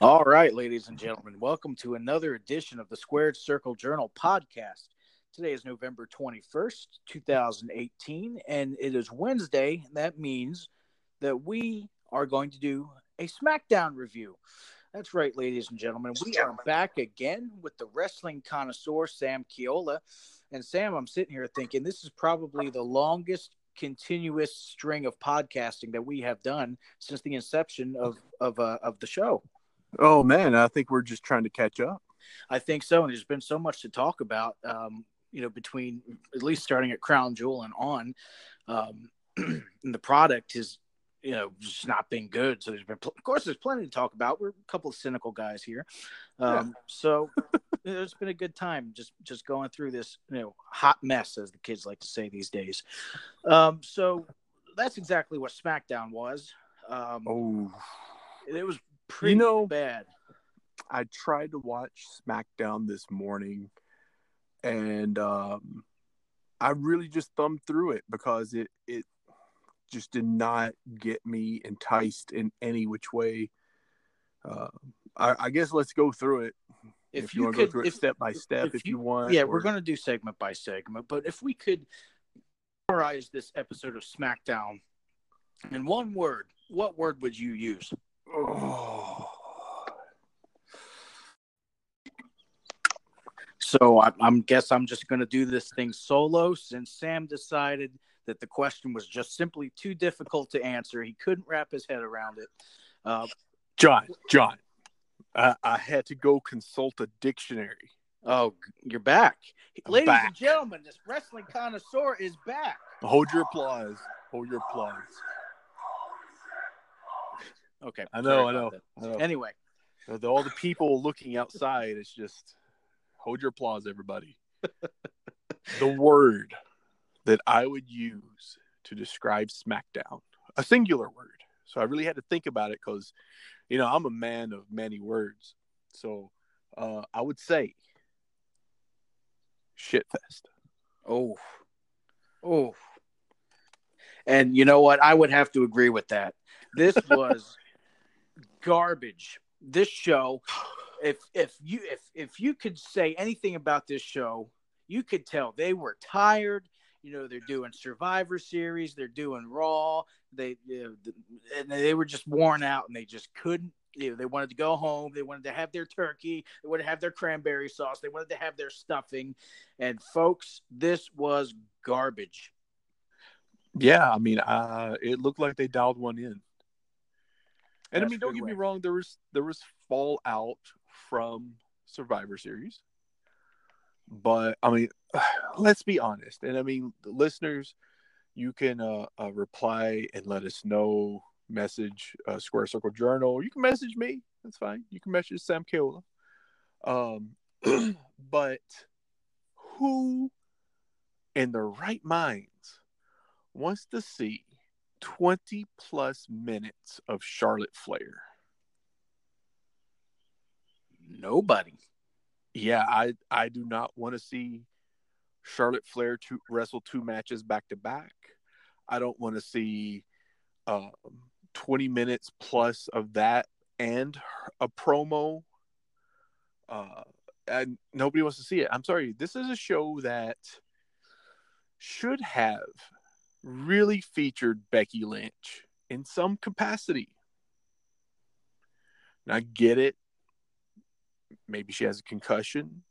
All right, ladies and gentlemen, welcome to another edition of the Squared Circle Journal podcast. Today is November 21st, 2018, and it is Wednesday. That means that we are going to do a SmackDown review. That's right, ladies and gentlemen. We are back again with the wrestling connoisseur, Sam Kiola. And Sam, I'm sitting here thinking this is probably the longest continuous string of podcasting that we have done since the inception of of uh, of the show. Oh man, I think we're just trying to catch up. I think so, and there's been so much to talk about. Um, you know, between at least starting at Crown Jewel and on, um, and the product has, you know, just not been good. So there's been, pl- of course, there's plenty to talk about. We're a couple of cynical guys here, um, Yeah. so it's been a good time just just going through this, you know, hot mess as the kids like to say these days. Um, so that's exactly what SmackDown was. Um, Oh, It was pretty know- bad. I tried to watch SmackDown this morning, and um, I really just thumbed through it because it it just did not get me enticed in any which way. Uh, I, I guess let's go through it. If, If, you, you, want to could, go through it if, step by step, if if, you- you, want. yeah, or- we're going to do segment by segment, but if we could summarize this episode of SmackDown in one word, what word would you use? Oh. So I, I'm guess I'm just going to do this thing solo since Sam decided that the question was just simply too difficult to answer. He couldn't wrap his head around it. Uh, John, John, I, I had to go consult a dictionary. oh, you're back, I'm ladies and gentlemen. This wrestling connoisseur is back. Hold your applause. Hold your applause. Okay, I know, I know. I know. Anyway, With all the people looking outside, it's just hold your applause, everybody. the word that I would use to describe SmackDown, a singular word. So I really had to think about it because, you know, I'm a man of many words. So uh, I would say shitfest. Oh, oh. And you know what? I would have to agree with that. This was garbage. This show, if if you if if you could say anything about this show, you could tell they were tired. You know, they're doing Survivor Series, they're doing Raw. They you know, and they were just worn out, and they just couldn't. You know, they wanted to go home. They wanted to have their turkey. They wanted to have their cranberry sauce. They wanted to have their stuffing. And folks, this was garbage. Yeah, I mean, uh, it looked like they dialed one in. And That's I mean, don't get me wrong. There was there was fallout from Survivor Series, but I mean, let's be honest. And I mean, the listeners, you can uh, uh, reply and let us know. Message uh, Square Circle Journal. You can message me. That's fine. You can message Sam Keola. Um, but who, in their right minds, wants to see 20 plus minutes of Charlotte Flair. Nobody. Yeah, I I do not want to see Charlotte Flair to wrestle two matches back to back. I don't want to see um, 20 minutes plus of that and a promo. Uh, and nobody wants to see it. I'm sorry. This is a show that should have really featured Becky Lynch in some capacity. And I get it. Maybe she has a concussion.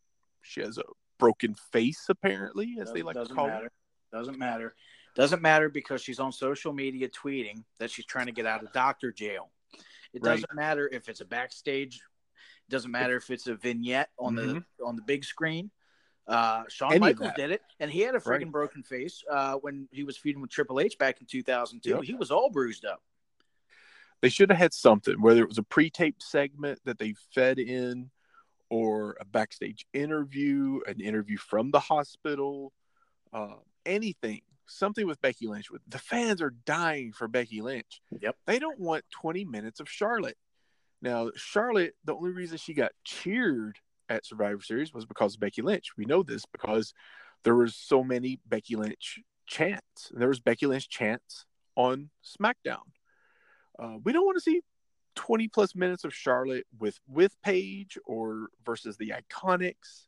She has a broken face, apparently, as they Doesn't- like to call matter. it. Doesn't matter. Doesn't matter because she's on social media tweeting that she's trying to get out of doctor jail. It Right. doesn't matter if it's a backstage. It doesn't matter if it's a vignette on Mhm. the on the big screen. Uh, Shawn Any Michaels did it, and he had a freaking Right. broken face uh, when he was feuding with Triple H back in 2002. Yep. He was all bruised up. They should have had something, whether it was a pre-taped segment that they fed in, or a backstage interview, an interview from the hospital, uh, anything, something with Becky Lynch. With the fans are dying for Becky Lynch. Yep. They don't want 20 minutes of Charlotte. Now, Charlotte, the only reason she got cheered at Survivor Series was because of Becky Lynch. We know this because there was so many Becky Lynch chants. There was Becky Lynch chants on SmackDown. Uh, we don't want to see 20 plus minutes of Charlotte with with Paige or versus the Iconics.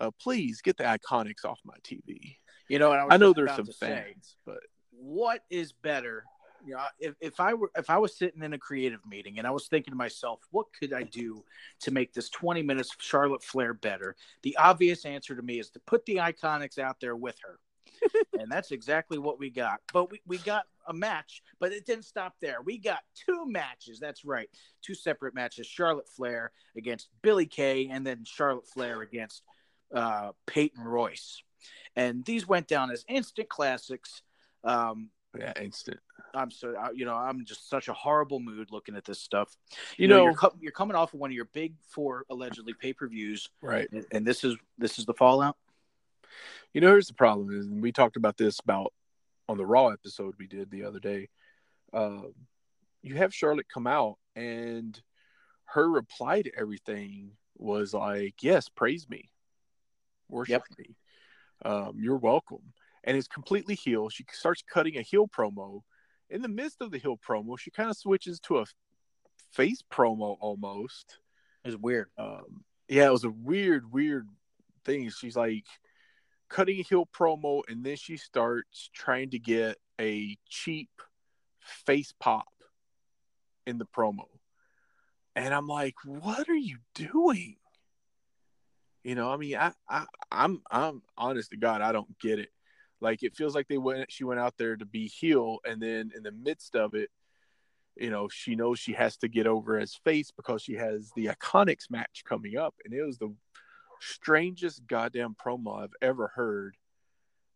Uh, please get the Iconics off my TV. You know, and I, was I know there's some to say, but what is better you know if, if i were if i was sitting in a creative meeting and i was thinking to myself what could i do to make this 20 minutes of charlotte flair better? The obvious answer to me is to put the iconics out there with her. And that's exactly what we got. But we, we got a match but it didn't stop there. We got two matches. That's right. Two separate matches. Charlotte flair against Billie Kay and then charlotte flair against uh, peyton royce. And these went down as instant classics. Um, yeah, instant. I'm so you know I'm just such a horrible mood looking at this stuff. You, know, you're, co- you're coming off of one of your big four allegedly pay per views, right? and, and this is this is the fallout. You know, here's the problem is, and we talked about this about on the Raw episode we did the other day. Um, you have Charlotte come out, and her reply to everything was like, "Yes, praise me, worship me, um, you're welcome." And it's completely heel. She starts cutting a heel promo. In the midst of the heel promo, she kind of switches to a face promo almost It's weird. um, yeah, it was a weird, weird thing. She's like cutting a heel promo, and then she starts trying to get a cheap face pop in the promo. And I'm like, what are you doing? You know, I mean, I, I I'm I'm honest to God, I don't get it. Like it feels like they went she went out there to be heel, and then in the midst of it, you know, she knows she has to get over as face because she has the Iconics match coming up, and it was the strangest goddamn promo I've ever heard.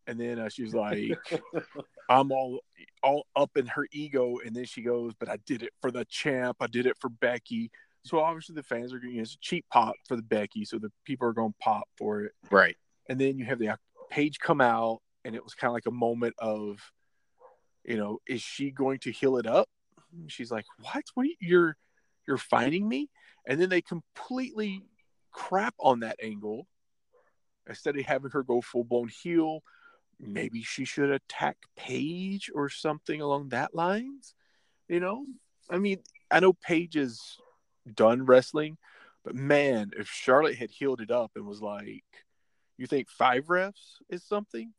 And then uh, she's like, "I'm all all up in her ego," and then she goes, "But I did it for the champ. I did it for Becky." So obviously the fans are going. It's a cheap pop for the Becky, so the people are going to pop for it. Right. And then you have the Paige come out, and it was kind of like a moment of, you know, is she going to heel it up? She's like, "What? What? You, you're you're fighting me?" And then they completely crap on that angle. Instead of having her go full blown heel, maybe she should attack Paige or something along that lines. You know, I mean, I know Paige is done wrestling, but man, if Charlotte had heeled it up and was like, "You think five refs is something?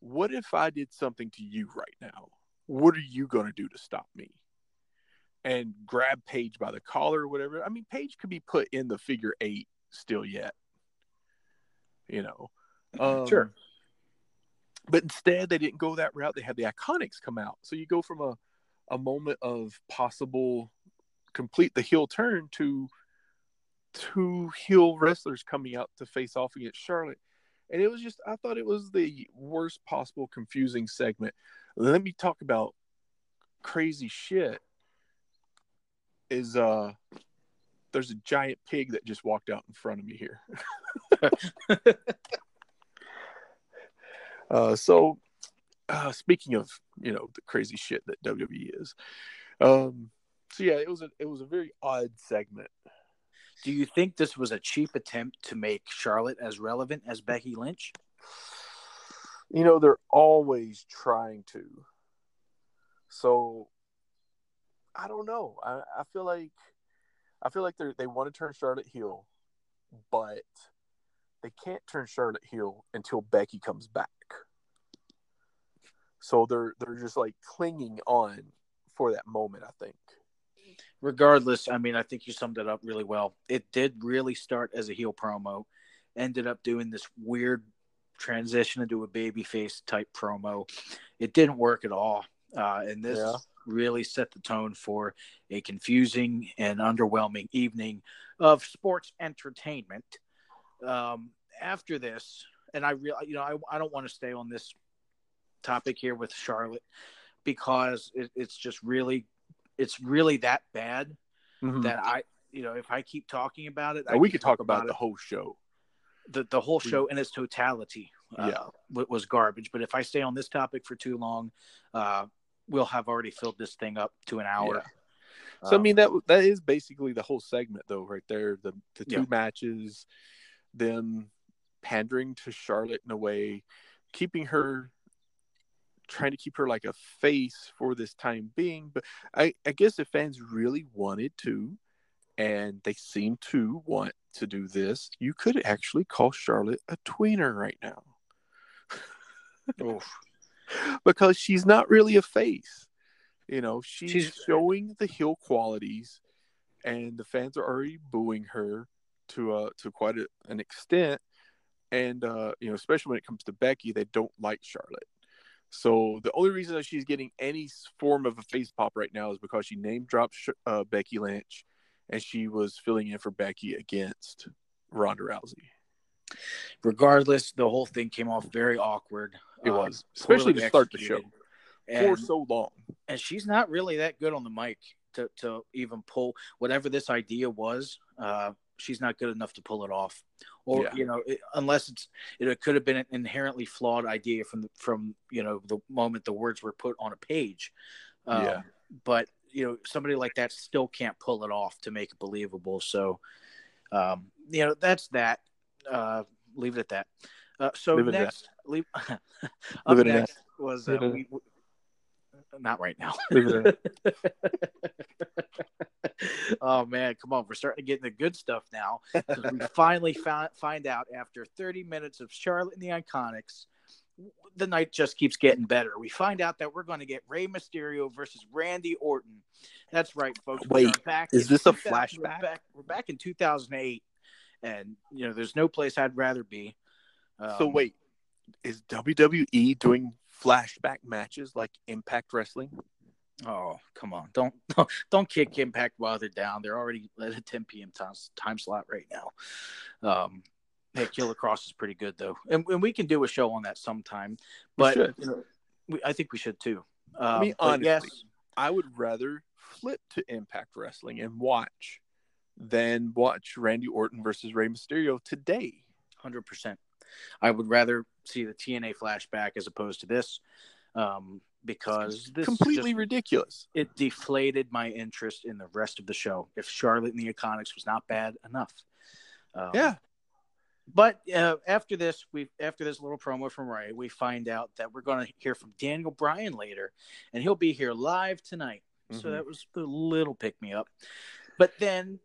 What if I did something to you right now? What are you going to do to stop me?" And grab Paige by the collar or whatever. I mean, Paige could be put in the figure eight still yet. You know, um, Sure. But instead, they didn't go that route. They had the Iconics come out. So you go from a, a moment of possible complete the heel turn to two heel wrestlers coming out to face off against Charlotte. And it was just, I thought it was the worst possible confusing segment. Let me talk about crazy shit. Is uh, there's a giant pig that just walked out in front of me here. uh, so, uh, speaking of you know the crazy shit that WWE is, um, so yeah, it was a it was a very odd segment. Do you think this was a cheap attempt to make Charlotte as relevant as Becky Lynch? You know they're always trying to. So, I don't know. I, I feel like I feel like they they want to turn Charlotte heel, but they can't turn Charlotte heel until Becky comes back. So they're they're just like clinging on for that moment. I think. Regardless, I mean, I think you summed it up really well. It did really start as a heel promo, ended up doing this weird transition into a babyface type promo. It didn't work at all. Uh, and this Yeah. really set the tone for a confusing and underwhelming evening of sports entertainment. Um, after this, and I real you know I, I don't want to stay on this topic here with Charlotte because it, it's just really it's really that bad Mhm. that I you know if I keep talking about it, I we could talk about it the whole show. the the whole show in its totality uh, Yeah. was garbage. But if I stay on this topic for too long, uh, we'll have already filled this thing up to an hour. So I Um, mean that that is basically the whole segment though, right there. The the two Yeah. matches, them pandering to Charlotte in a way, keeping her trying to keep her like a face for this time being. But I, I guess if fans really wanted to, and they seem to want to do this, you could actually call Charlotte a tweener right now. because she's not really a face. You know, she's, She's- showing the heel qualities, and the fans are already booing her to uh to quite a, an extent. And uh, you know, especially when it comes to Becky, they don't like Charlotte. So the only reason that she's getting any form of a face pop right now is because she name dropped uh, Becky Lynch, and she was filling in for Becky against Ronda Rousey. Regardless, the whole thing came off very awkward. It um, was, especially to start the show executed. for so long. and she's not really that good on the mic to, to even pull whatever this idea was. Uh, she's not good enough to pull it off, or Yeah. you know, it, unless it's it could have been an inherently flawed idea from the, from you know the moment the words were put on a page. Um, Yeah. but you know, somebody like that still can't pull it off to make it believable. So, um, you know, that's that. Uh, leave it at that. Uh, so Leave next, leave, up Leave next was uh, Leave it at we, we- not right now. Oh man, come on! We're starting to get into good stuff now. we finally found find out after 30 minutes of Charlotte and the Iconics, the night just keeps getting better. We find out that we're going to get Rey Mysterio versus Randy Orton. That's right, folks. Wait, is this a 2000 We're flashback? back, we're back in 2008, and you know, there's no place I'd rather be. so Um, wait, is WWE doing flashback matches like Impact Wrestling? Oh, come on. Don't don't kick Impact while they're down. They're already at a 10 p.m. time, time slot right now. Um, hey, Killer Kross is pretty good though, and, and we can do a show on that sometime. But you know, we, I think we should too. Um, mean, honestly, yes, I would rather flip to Impact Wrestling and watch than watch Randy Orton versus Rey Mysterio today. hundred percent. I would rather see the TNA flashback as opposed to this, um, because this Completely just- ridiculous. it deflated my interest in the rest of the show. If Charlotte and the Iconics was not bad enough, um, Yeah. But uh, after this, we after this little promo from Rey, we find out that we're going to hear from Daniel Bryan later, and he'll be here live tonight. So Mhm. that was a little pick me up. But then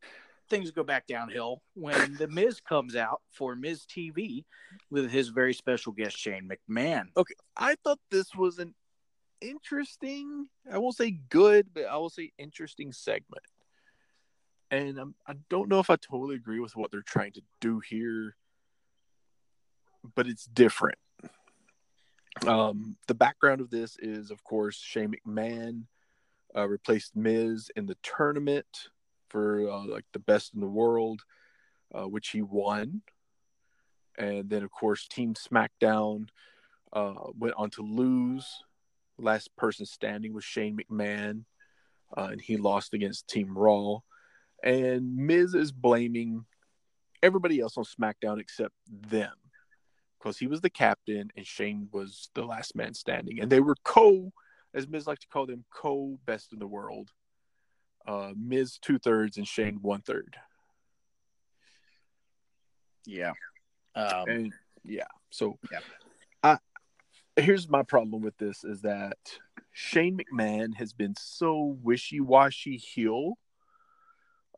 things go back downhill when the Miz comes out for Miz TV with his very special guest Shane McMahon. Okay, I thought this was an interesting, I won't say good, but I will say interesting segment. And um, I don't know if I totally agree with what they're trying to do here, but it's different. Um, the background of this is, of course, Shane McMahon uh, replaced Miz in the tournament for uh, like the best in the world, uh, which he won. And then, of course, Team SmackDown uh, went on to lose. Last person standing was Shane McMahon, uh, and he lost against Team Raw. And Miz is blaming everybody else on SmackDown except them because he was the captain and Shane was the last man standing. And they were co, as Miz likes to call them, co best in the world. Uh, Miz two thirds and Shane one third. Yeah. Um, and yeah so Yeah. i here's my problem with this is that shane mcmahon has been so wishy-washy heel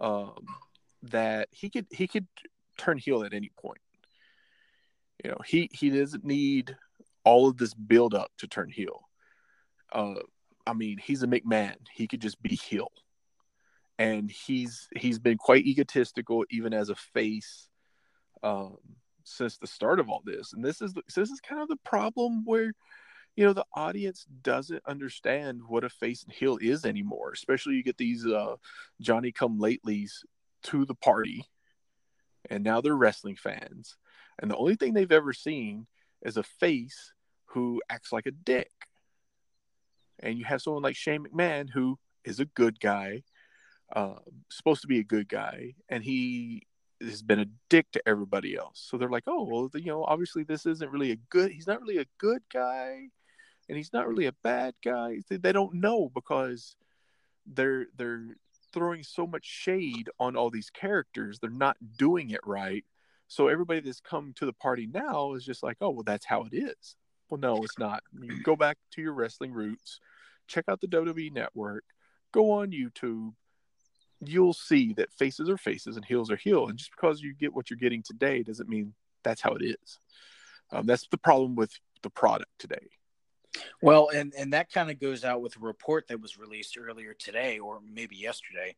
um that he could he could turn heel at any point you know he he doesn't need all of this build up to turn heel uh i mean he's a mcmahon he could just be heel and he's he's been quite egotistical even as a face um since the start of all this. And this is this is kind of the problem where you know the audience doesn't understand what a face and heel is anymore especially you get these uh johnny come latelys to the party and now they're wrestling fans. And the only thing they've ever seen is a face who acts like a dick. And you have someone like shane mcmahon who is a good guy uh, supposed to be a good guy and he has been a dick to everybody else so they're like oh well you know obviously this isn't really a good he's not really a good guy and he's not really a bad guy. They don't know because they're they're throwing so much shade on all these characters. They're not doing it right. So everybody that's come to the party now is just like, oh well, that's how it is. Well, no, it's not. You go back to your wrestling roots, check out the WWE Network, go on YouTube. You'll see that faces are faces and heels are heel. And just because you get what you're getting today doesn't mean that's how it is. Um, that's the problem with the product today. Well, and and that kind of goes out with a report that was released earlier today, or maybe yesterday.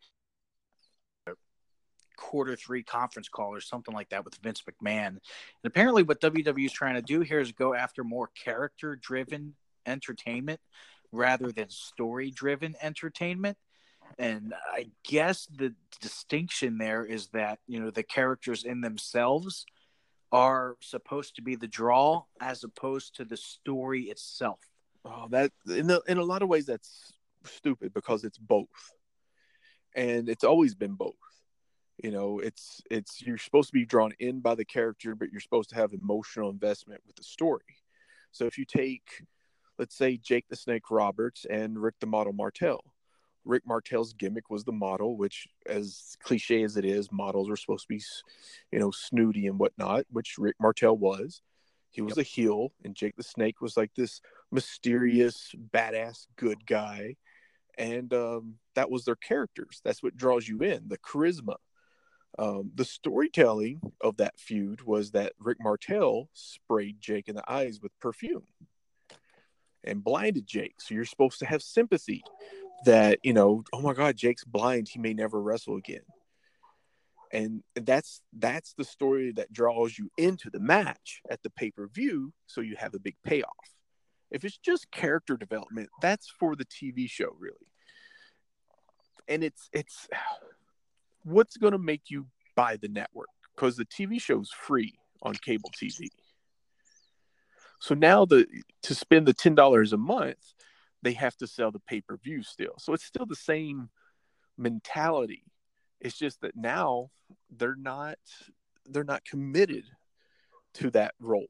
Quarter three conference call or something like that with Vince McMahon. And apparently, what WWE is trying to do here is go after more character driven entertainment rather than story driven entertainment. And I guess the distinction there is that, you know, the characters in themselves are supposed to be the draw as opposed to the story itself. Oh, that in the, in a lot of ways that's stupid because it's both, and it's always been both. You know, it's it's you're supposed to be drawn in by the character, but you're supposed to have emotional investment with the story. So if you take, let's say, Jake the Snake Roberts and Rick the Model Martel, Rick Martel's gimmick was the model, which, as cliche as it is, models are supposed to be, you know, snooty and whatnot, which Rick Martel was. He was yep. a heel, and Jake the Snake was like this mysterious, badass, good guy. And um, that was their characters. That's what draws you in the charisma. Um, the storytelling of that feud was that Rick Martel sprayed Jake in the eyes with perfume and blinded Jake. So you're supposed to have sympathy that, you know, oh my God, Jake's blind. He may never wrestle again. And that's that's the story that draws you into the match at the pay-per-view so you have a big payoff. If it's just character development that's for the tv show really. And it's it's what's going to make you buy the network? Because the tv show's free on cable tv so now the to spend the $10 a month they have to sell the pay-per-view still so it's still the same mentality it's just that now they're not they're not committed to that role.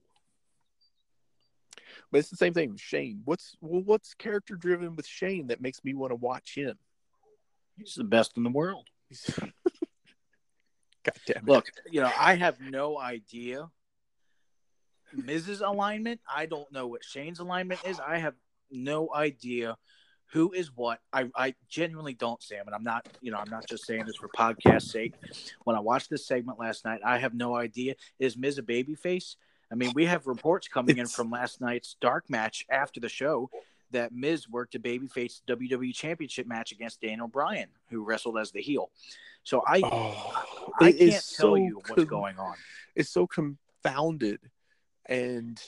But it's the same thing with Shane. What's well, what's character driven with Shane that makes me want to watch him? He's the best in the world. God damn it. Look, you know, I have no idea Miz's alignment. I don't know what Shane's alignment is. I have no idea who is what. I, I genuinely don't, Sam, and I'm not, you know, I'm not just saying this for podcast sake. When I watched this segment last night, I have no idea. Is Miz a babyface? I mean, we have reports coming in from last night's dark match after the show that Miz worked a babyface WWE Championship match against Daniel Bryan, who wrestled as the heel. So I, oh, I can't tell so you what's com- going on. It's so confounded, and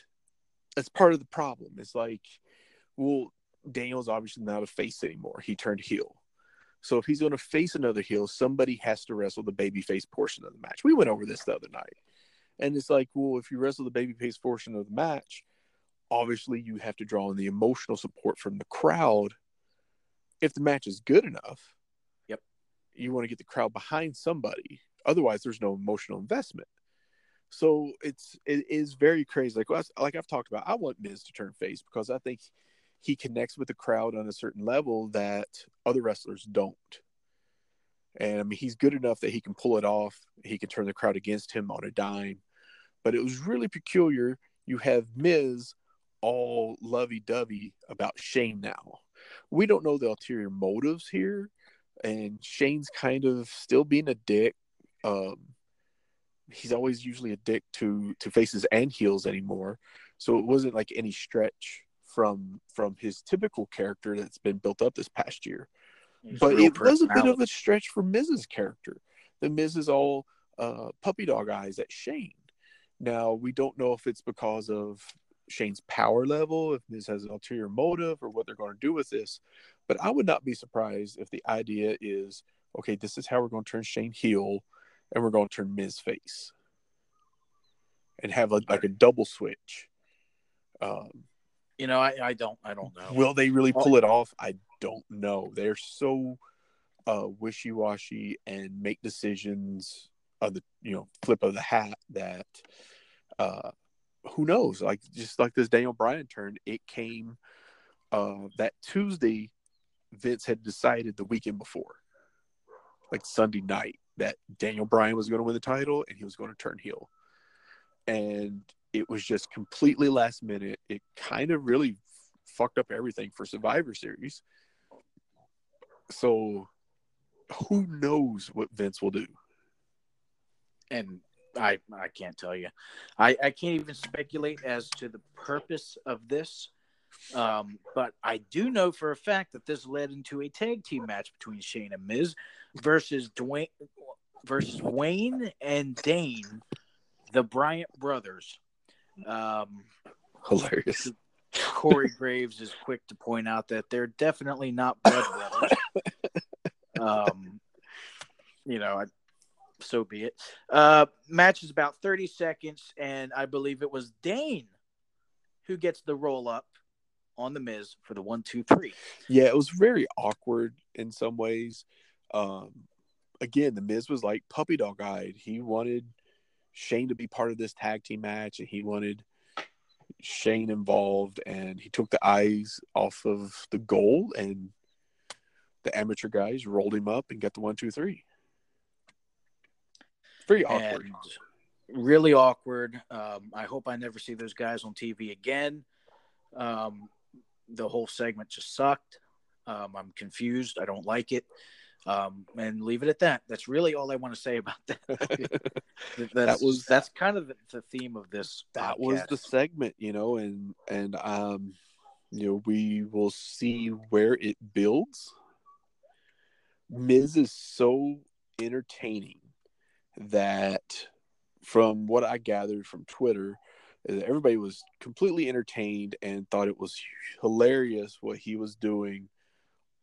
that's part of the problem. It's like, well, Daniel's obviously not a face anymore. He turned heel. So if he's going to face another heel, somebody has to wrestle the babyface portion of the match. We went over this the other night. And it's like, well, if you wrestle the babyface portion of the match, obviously you have to draw in the emotional support from the crowd. If the match is good enough, yep, you want to get the crowd behind somebody. Otherwise, there's no emotional investment. So it's it is very crazy. Like like I've talked about, I want Miz to turn face because I think he connects with the crowd on a certain level that other wrestlers don't. And I mean, he's good enough that he can pull it off. He can turn the crowd against him on a dime. But it was really peculiar. You have Miz all lovey dovey about Shane now. We don't know the ulterior motives here. And Shane's kind of still being a dick. Um, he's always usually a dick to to faces and heels anymore. So it wasn't like any stretch from from his typical character that's been built up this past year. but it was a bit of a stretch for Miz's character. The Miz is all uh, puppy dog eyes at Shane. Now we don't know if it's because of Shane's power level, if Miz has an ulterior motive, or what they're going to do with this. But I would not be surprised if the idea is okay, this is how we're going to turn Shane heel and we're going to turn Miz face and have a, like a double switch. Um, You know, I, I don't I don't know. Will they really pull it off? I don't know. They're so uh, wishy washy and make decisions of the you know flip of the hat that uh, who knows? Like just like this Daniel Bryan turn, it came uh, that Tuesday. Vince had decided the weekend before, like Sunday night, that Daniel Bryan was going to win the title and he was going to turn heel, and it was just completely last minute. It kind of really fucked up everything for Survivor Series. So, who knows what Vince will do? and I I can't tell you. I I can't even speculate as to the purpose of this. Um, but I do know for a fact that this led into a tag team match between Shane and Miz versus Dwayne versus Wayne and Dane, the Bryant brothers. Um, Hilarious. Corey Graves is quick to point out that they're definitely not blood brothers. um, you know, I, so be it. Uh, match is about 30 seconds, and I believe it was Dane who gets the roll up on the Miz for the one, two, three. Yeah, it was very awkward in some ways. Um, again, the Miz was like puppy dog eyed. He wanted Shane to be part of this tag team match, and he wanted Shane involved, and he took the eyes off of the goal, and the amateur guys rolled him up and got the one, two, three. Very awkward. And really awkward. Um, I hope I never see those guys on TV again. Um, the whole segment just sucked. Um, I'm confused. I don't like it. Um, and leave it at that. That's really all I want to say about that. that's, That was- that's kind of the, the theme of this. that was the segment, you know, and and um, you know, we will see where it builds. Miz is so entertaining that, from what I gathered from Twitter, that everybody was completely entertained and thought it was hilarious what he was doing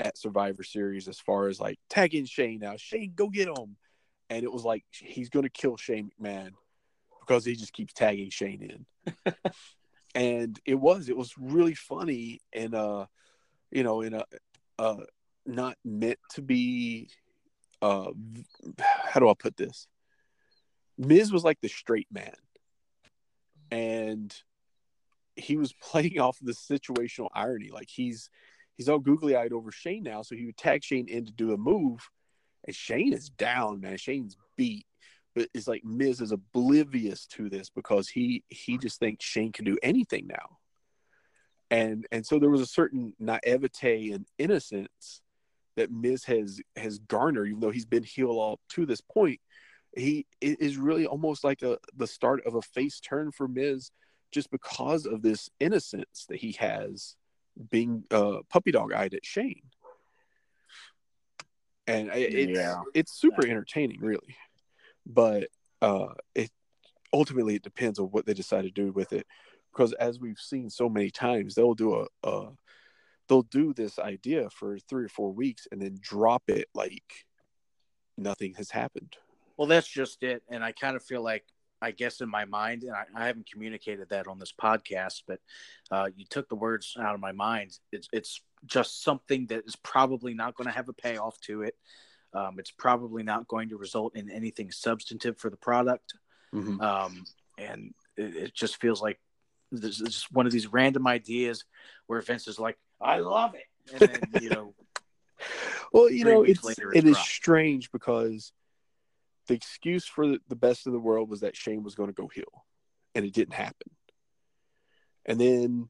at Survivor Series as far as like tagging Shane now. Shane, go get him. And it was like he's to kill Shane McMahon because he just keeps tagging Shane in. and it was, it was really funny and, uh, you know, in a, uh, not meant to be, uh, how do I put this? Miz was like the straight man. And he was playing off of the situational irony. Like he's, he's all googly eyed over Shane now. So he would tag Shane in to do a move. And Shane is down, man. Shane's beat. But it's like Miz is oblivious to this because he he just thinks Shane can do anything now. And and so there was a certain naivete and innocence that Miz has has garnered, even though he's been heel all to this point. He is really almost like a the start of a face turn for Miz just because of this innocence that he has being uh, puppy dog eyed at Shane. And it, it's Yeah. it's super entertaining, really. But uh, it ultimately it depends on what they decide to do with it, because as we've seen so many times, they'll do a, a they'll do this idea for three or four weeks and then drop it like nothing has happened. Well, that's just it. And I kind of feel like, I guess in my mind, and I, I haven't communicated that on this podcast, but uh, you took the words out of my mind. It's, it's just something that is probably not going to have a payoff to it. Um, it's probably not going to result in anything substantive for the product. Mm-hmm. Um, and it, it just feels like this is just one of these random ideas where Vince is like, I love it. And then, you know, Well, you know, it's later, it it's is strange because the excuse for the, best of the world was that Shane was going to go heel, and it didn't happen. And then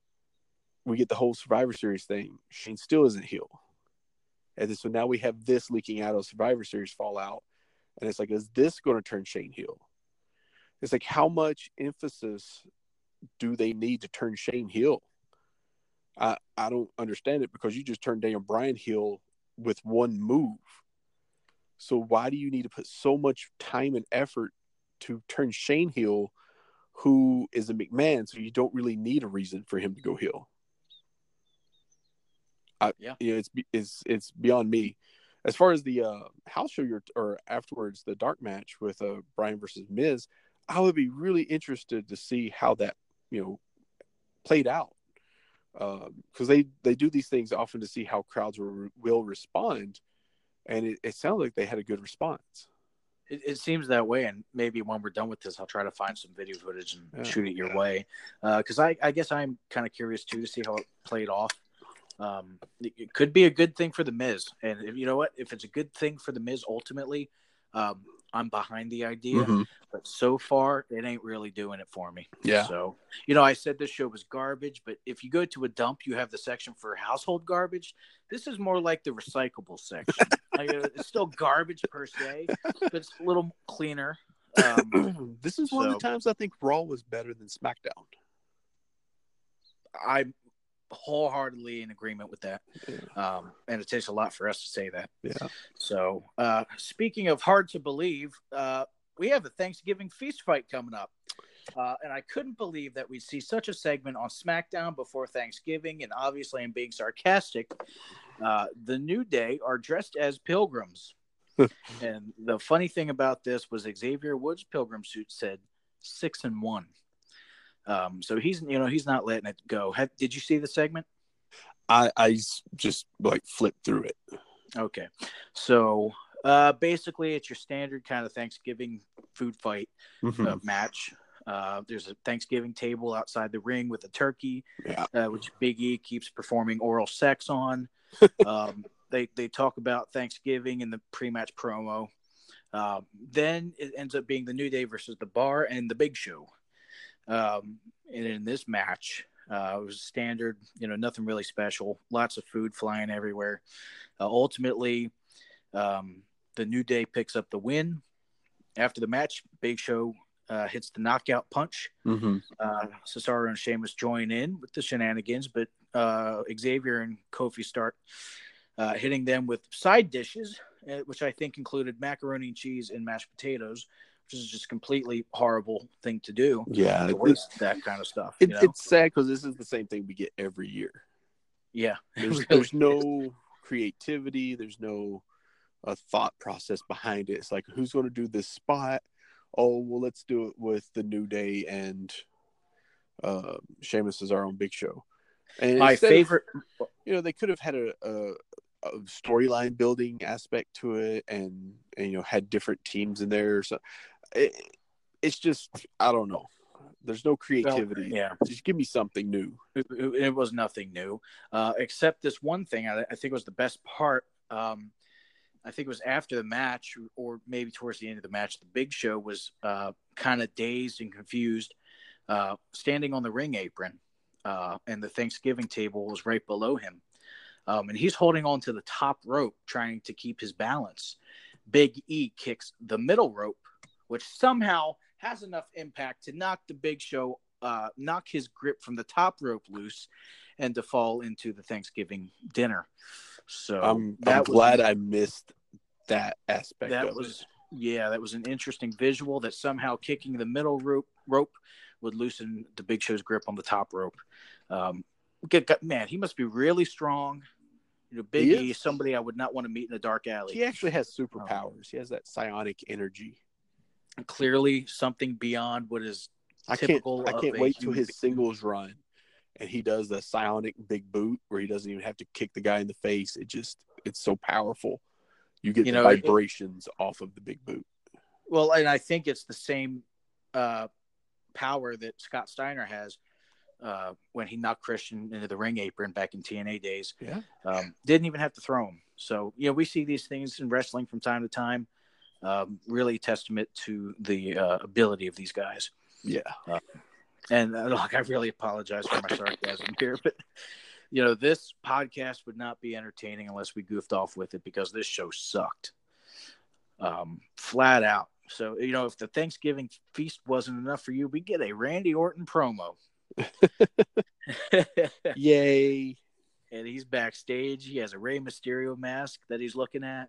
we get the whole Survivor Series thing. Shane still isn't heel, and so now we have this leaking out of Survivor Series fallout, and it's like, is this going to turn Shane heel? It's like, how much emphasis do they need to turn Shane heel? I I don't understand it because you just turned Daniel Bryan heel with one move. So why do you need to put so much time and effort to turn Shane heel, who is a McMahon, so you don't really need a reason for him to go heel. I, Yeah. you know, it's it's it's beyond me. As far as the uh, house show, your or afterwards the dark match with uh, Bryan versus Miz, I would be really interested to see how that you know played out because they they do these things often to see how crowds will, will respond, and it, it sounds like they had a good response. It, it seems that way, and maybe when we're done with this, I'll try to find some video footage and Yeah. shoot it your way. Because I, I guess I'm kind of curious too to see how it played off. Um, it, it could be a good thing for the Miz, and if, you know what? If it's a good thing for the Miz, ultimately, um, I'm behind the idea. Mhm. But so far, it ain't really doing it for me. Yeah. So, you know, I said this show was garbage, but if you go to a dump, you have the section for household garbage. This is more like the recyclable section. like, uh, it's still garbage per se, but it's a little cleaner. Um, this is one of the times I think Raw was better than SmackDown. I'm wholeheartedly in agreement with that. Um, and it takes a lot for us to say that. Yeah. So, uh, speaking of hard to believe, uh, we have a Thanksgiving feast fight coming up. Uh, and I couldn't believe that we'd see such a segment on SmackDown before Thanksgiving. And obviously, I'm being sarcastic. Uh, the New Day are dressed as pilgrims. and the funny thing about this was Xavier Woods' pilgrim suit said six and one. Um, so he's you know he's not letting it go. Have, did you see the segment? I just like flipped through it. Okay, so uh, basically it's your standard kind of Thanksgiving food fight Mhm. uh, match. Uh, there's a Thanksgiving table outside the ring with a turkey, Yeah. uh, which Big E keeps performing oral sex on. um, they they talk about Thanksgiving in the pre-match promo. Um, then it ends up being the New Day versus the Bar and the Big Show. Um, and in this match, uh, it was standard, you know, nothing really special. Lots of food flying everywhere. Uh, ultimately, um, the New Day picks up the win. After the match, Big Show uh, hits the knockout punch. Mhm. Uh, Cesaro and Sheamus join in with the shenanigans, but uh, Xavier and Kofi start uh, hitting them with side dishes, which I think included macaroni and cheese and mashed potatoes, which is just completely horrible thing to do. Yeah. To It, waste that kind of stuff. it, you know? It's sad because this is the same thing we get every year. yeah, There's, Really there's no creativity. There's no uh, thought process behind it. It's like who's going to do this spot? Oh well, let's do it with the New Day and uh, Sheamus is our own Big Show. And my instead of- favorite. you know, they could have had a, a, a storyline building aspect to it, and, and you know had different teams in there. So it, it's just I don't know. There's no creativity. yeah, Just give me something new. it, it- it was nothing new, uh, except this one thing. I, I think was the best part. Um, I think it was after the match, or maybe towards the end of the match. The Big Show was uh, kind of dazed and confused, uh, standing on the ring apron, uh, and the Thanksgiving table was right below him, um, and he's holding on to the top rope, trying to keep his balance. Big E kicks the middle rope, which somehow has enough impact to knock the Big Show, uh, knock his grip from the top rope loose, and to fall into the Thanksgiving dinner. So I'm, I'm that was- glad I missed that aspect that of was it. yeah, that was an interesting visual. That somehow kicking the middle rope rope would loosen the Big Show's grip on the top rope. Um, man, he must be really strong. You know, Big E, somebody I would not want to meet in a dark alley. He actually has superpowers. He has that psionic energy. Clearly, something beyond what is I can't. typical I can't wait till his singles run, and he does the psionic big boot where he doesn't even have to kick the guy in the face. It just it's so powerful. You get You the know, it- vibrations off of the big boot. Well, and I think it's the same uh, power that Scott Steiner has uh, when he knocked Christian into the ring apron back in TNA days. Yeah. Um, didn't even have to throw him. So, you know, we see these things in wrestling from time to time. Um, really testament to the uh, ability of these guys. Yeah. And uh, look, I really apologize for my sarcasm here, but you know, this podcast would not be entertaining unless we goofed off with it because this show sucked, um, flat out. So you know, if the Thanksgiving feast wasn't enough for you, we get a Randy Orton promo. Yay. and he's backstage. He has a Rey Mysterio mask that he's looking at.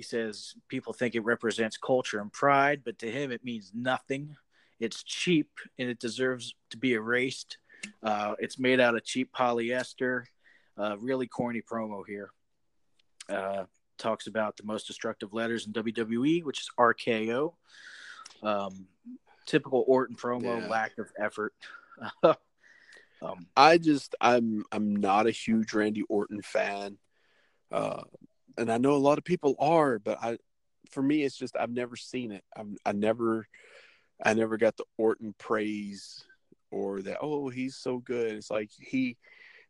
He says people think it represents culture and pride, but to him it means nothing. It's cheap and it deserves to be erased. Uh, it's made out of cheap polyester. Uh, really corny promo here. Uh, talks about the most destructive letters in WWE, which is RKO. Um, typical Orton promo, Yeah. lack of effort. um, I just I'm I'm not a huge Randy Orton fan, uh, and I know a lot of people are, but I for me it's just I've never seen it. I'm I never I never got the Orton praise or that oh he's so good. It's like he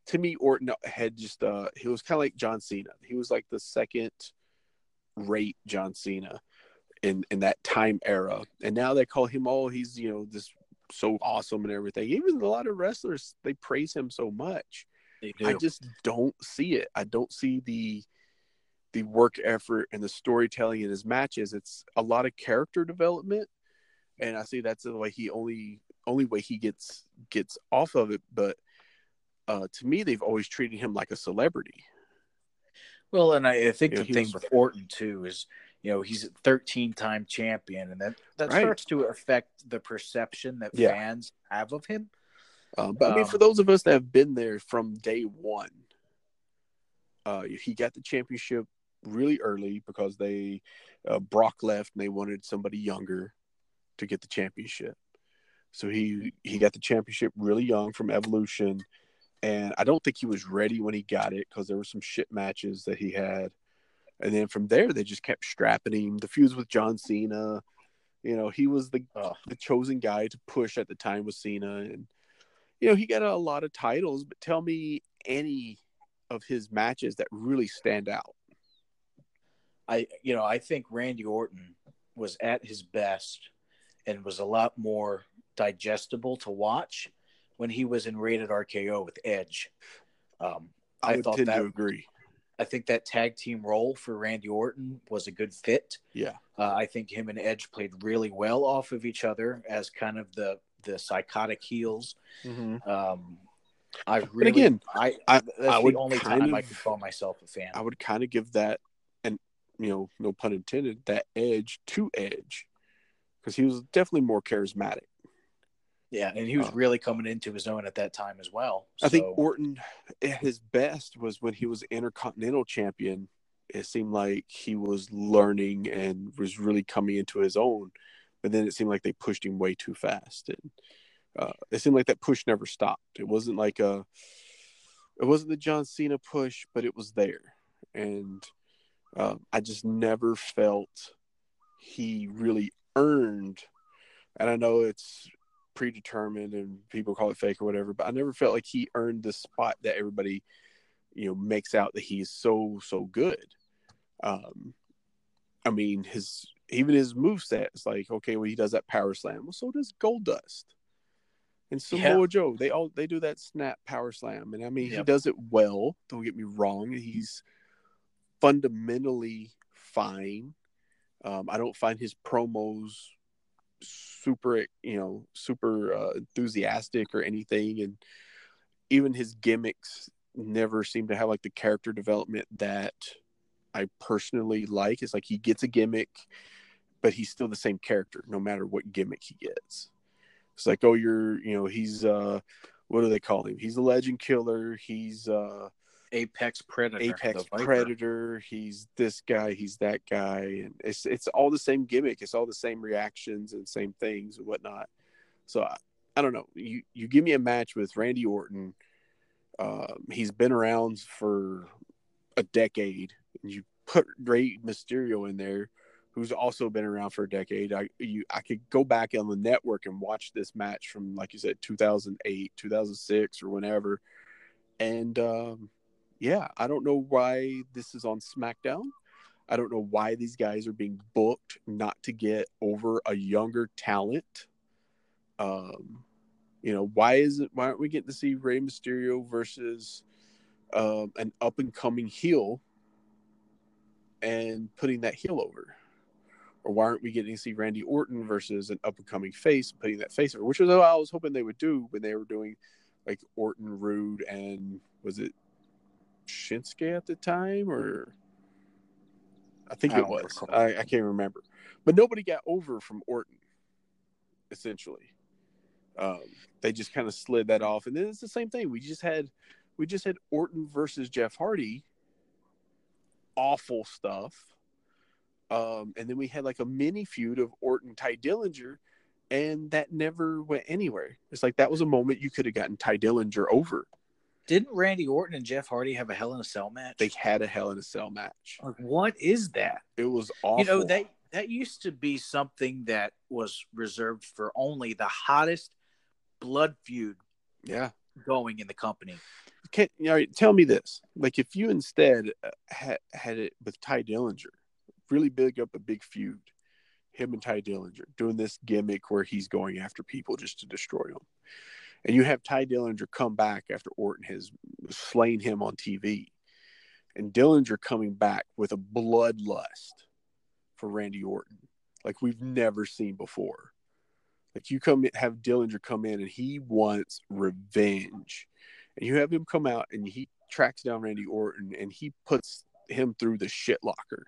to me Orton had just uh he was kind of like John Cena. He was like the second rate John Cena in in that time era, and now they call him oh he's you know this so awesome and everything. Even a lot of wrestlers they praise him so much. I just don't see it. I don't see the the work effort and the storytelling in his matches. It's a lot of character development, and I see that's the way he only only way he gets gets off of it. But uh, to me, they've always treated him like a celebrity. Well, and I, I think Yeah, the thing was- with Orton too is, you know, he's a 13 time champion, and that that Right. starts to affect the perception that Yeah. fans have of him. Um, but I mean, Um, for those of us that have been there from day one, uh, he got the championship really early because they uh, Brock left and they wanted somebody younger to get the championship. So he he got the championship really young from Evolution, and I don't think he was ready when he got it because there were some shit matches that he had, and then from there they just kept strapping him. The feuds with John Cena, you know, he was the Ugh. the chosen guy to push at the time with Cena, and you know he got a lot of titles. But tell me any of his matches that really stand out. I, you know, I think Randy Orton was at his best and was a lot more digestible to watch when he was in Rated RKO with Edge. Um, I, I thought tend that- to agree. I think that tag team role for Randy Orton was a good fit. Yeah, Uh, I think him and Edge played really well off of each other as kind of the the psychotic heels. Um, I really, again, I, I- that's I would the only time I could call myself a fan. I would kind of give that, you know, no pun intended, that edge to Edge, because he was definitely more charismatic. yeah, and he was Uh, really coming into his own at that time as well. I think Orton at his best was when he was Intercontinental Champion. It seemed like he was learning and was really coming into his own, but then it seemed like they pushed him way too fast, and uh, it seemed like that push never stopped. It wasn't like a, it wasn't the John Cena push, but it was there, and uh, I just never felt he really earned. And I know it's predetermined and people call it fake or whatever, but I never felt like he earned the spot that everybody, you know, makes out that he's so so good. Um, I mean, his even his moveset is like okay, well he does that power slam. Well, so does Goldust and Samoa Joe. They all they do that snap power slam, and I mean he does it well. Don't get me wrong. He's fundamentally fine. Um, I don't find his promos super, you know, super uh, enthusiastic or anything, and even his gimmicks never seem to have like the character development that I personally like. It's like he gets a gimmick, but he's still the same character no matter what gimmick he gets. It's like, oh, you're, you know, he's uh, what do they call him? He's a legend killer. He's uh, Apex Predator, Apex. Predator. He's this guy. He's that guy, and it's it's all the same gimmick. It's all the same reactions and same things and whatnot. So I, I don't know. You you give me a match with Randy Orton. Um, he's been around for a decade, and you put Rey Mysterio in there, who's also been around for a decade. I you I could go back on the network and watch this match from like you said, two thousand eight, two thousand six, or whenever, and um, yeah, I don't know why this is on SmackDown. I don't know why these guys are being booked not to get over a younger talent. Um, you know, why is it? Why aren't we getting to see Rey Mysterio versus um, an up and coming heel and putting that heel over? Or why aren't we getting to see Randy Orton versus an up and coming face and putting that face over? Which is what I was hoping they would do when they were doing like Orton, Rude, and was it Shinsuke at the time, or I think I it was. recall. I, I can't remember. But nobody got over from Orton. essentially. Um, they just kind of slid that off, and then it's the same thing. We just had we just had Orton versus Jeff Hardy. Awful stuff. Um, and then we had like a mini feud of Orton Tye Dillinger, and that never went anywhere. It's like that was a moment you could have gotten Tye Dillinger over. Didn't Randy Orton and Jeff Hardy have a Hell in a Cell match? They had a Hell in a Cell match. Like, what is that? It was awful. You know, that that used to be something that was reserved for only the hottest blood feud yeah going in the company. Can you know, tell me this? Like, if you instead uh, had had it with Tye Dillinger, really big up a big feud, him and Tye Dillinger doing this gimmick where he's going after people just to destroy them, and you have Tye Dillinger come back after Orton has slain him on TV, and Dillinger coming back with a bloodlust for Randy Orton, like we've never seen before. Like you come have Dillinger come in and he wants revenge. And you have him come out and he tracks down Randy Orton and he puts him through the shit locker.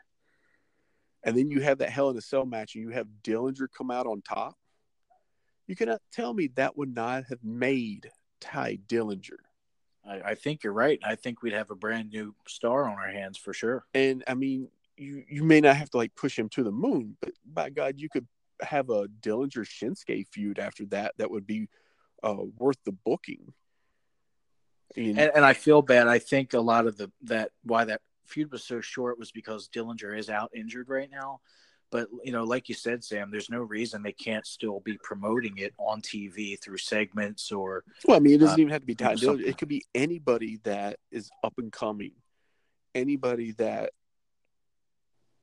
And then you have that Hell in a Cell match and you have Dillinger come out on top. You cannot tell me that would not have made Tye Dillinger. I, I think you're right. I think we'd have a brand new star on our hands for sure. And I mean, you you may not have to like push him to the moon, but by God, you could have a Dillinger Shinsuke feud after that. That would be uh, worth the booking. And, and, I feel bad. I think a lot of the that why that feud was so short was because Dillinger is out injured right now. But you know, like you said, Sam, there's no reason they can't still be promoting it on TV through segments or. Well, I mean, it doesn't uh, even have to be Dillinger. It could be anybody that is up and coming, anybody that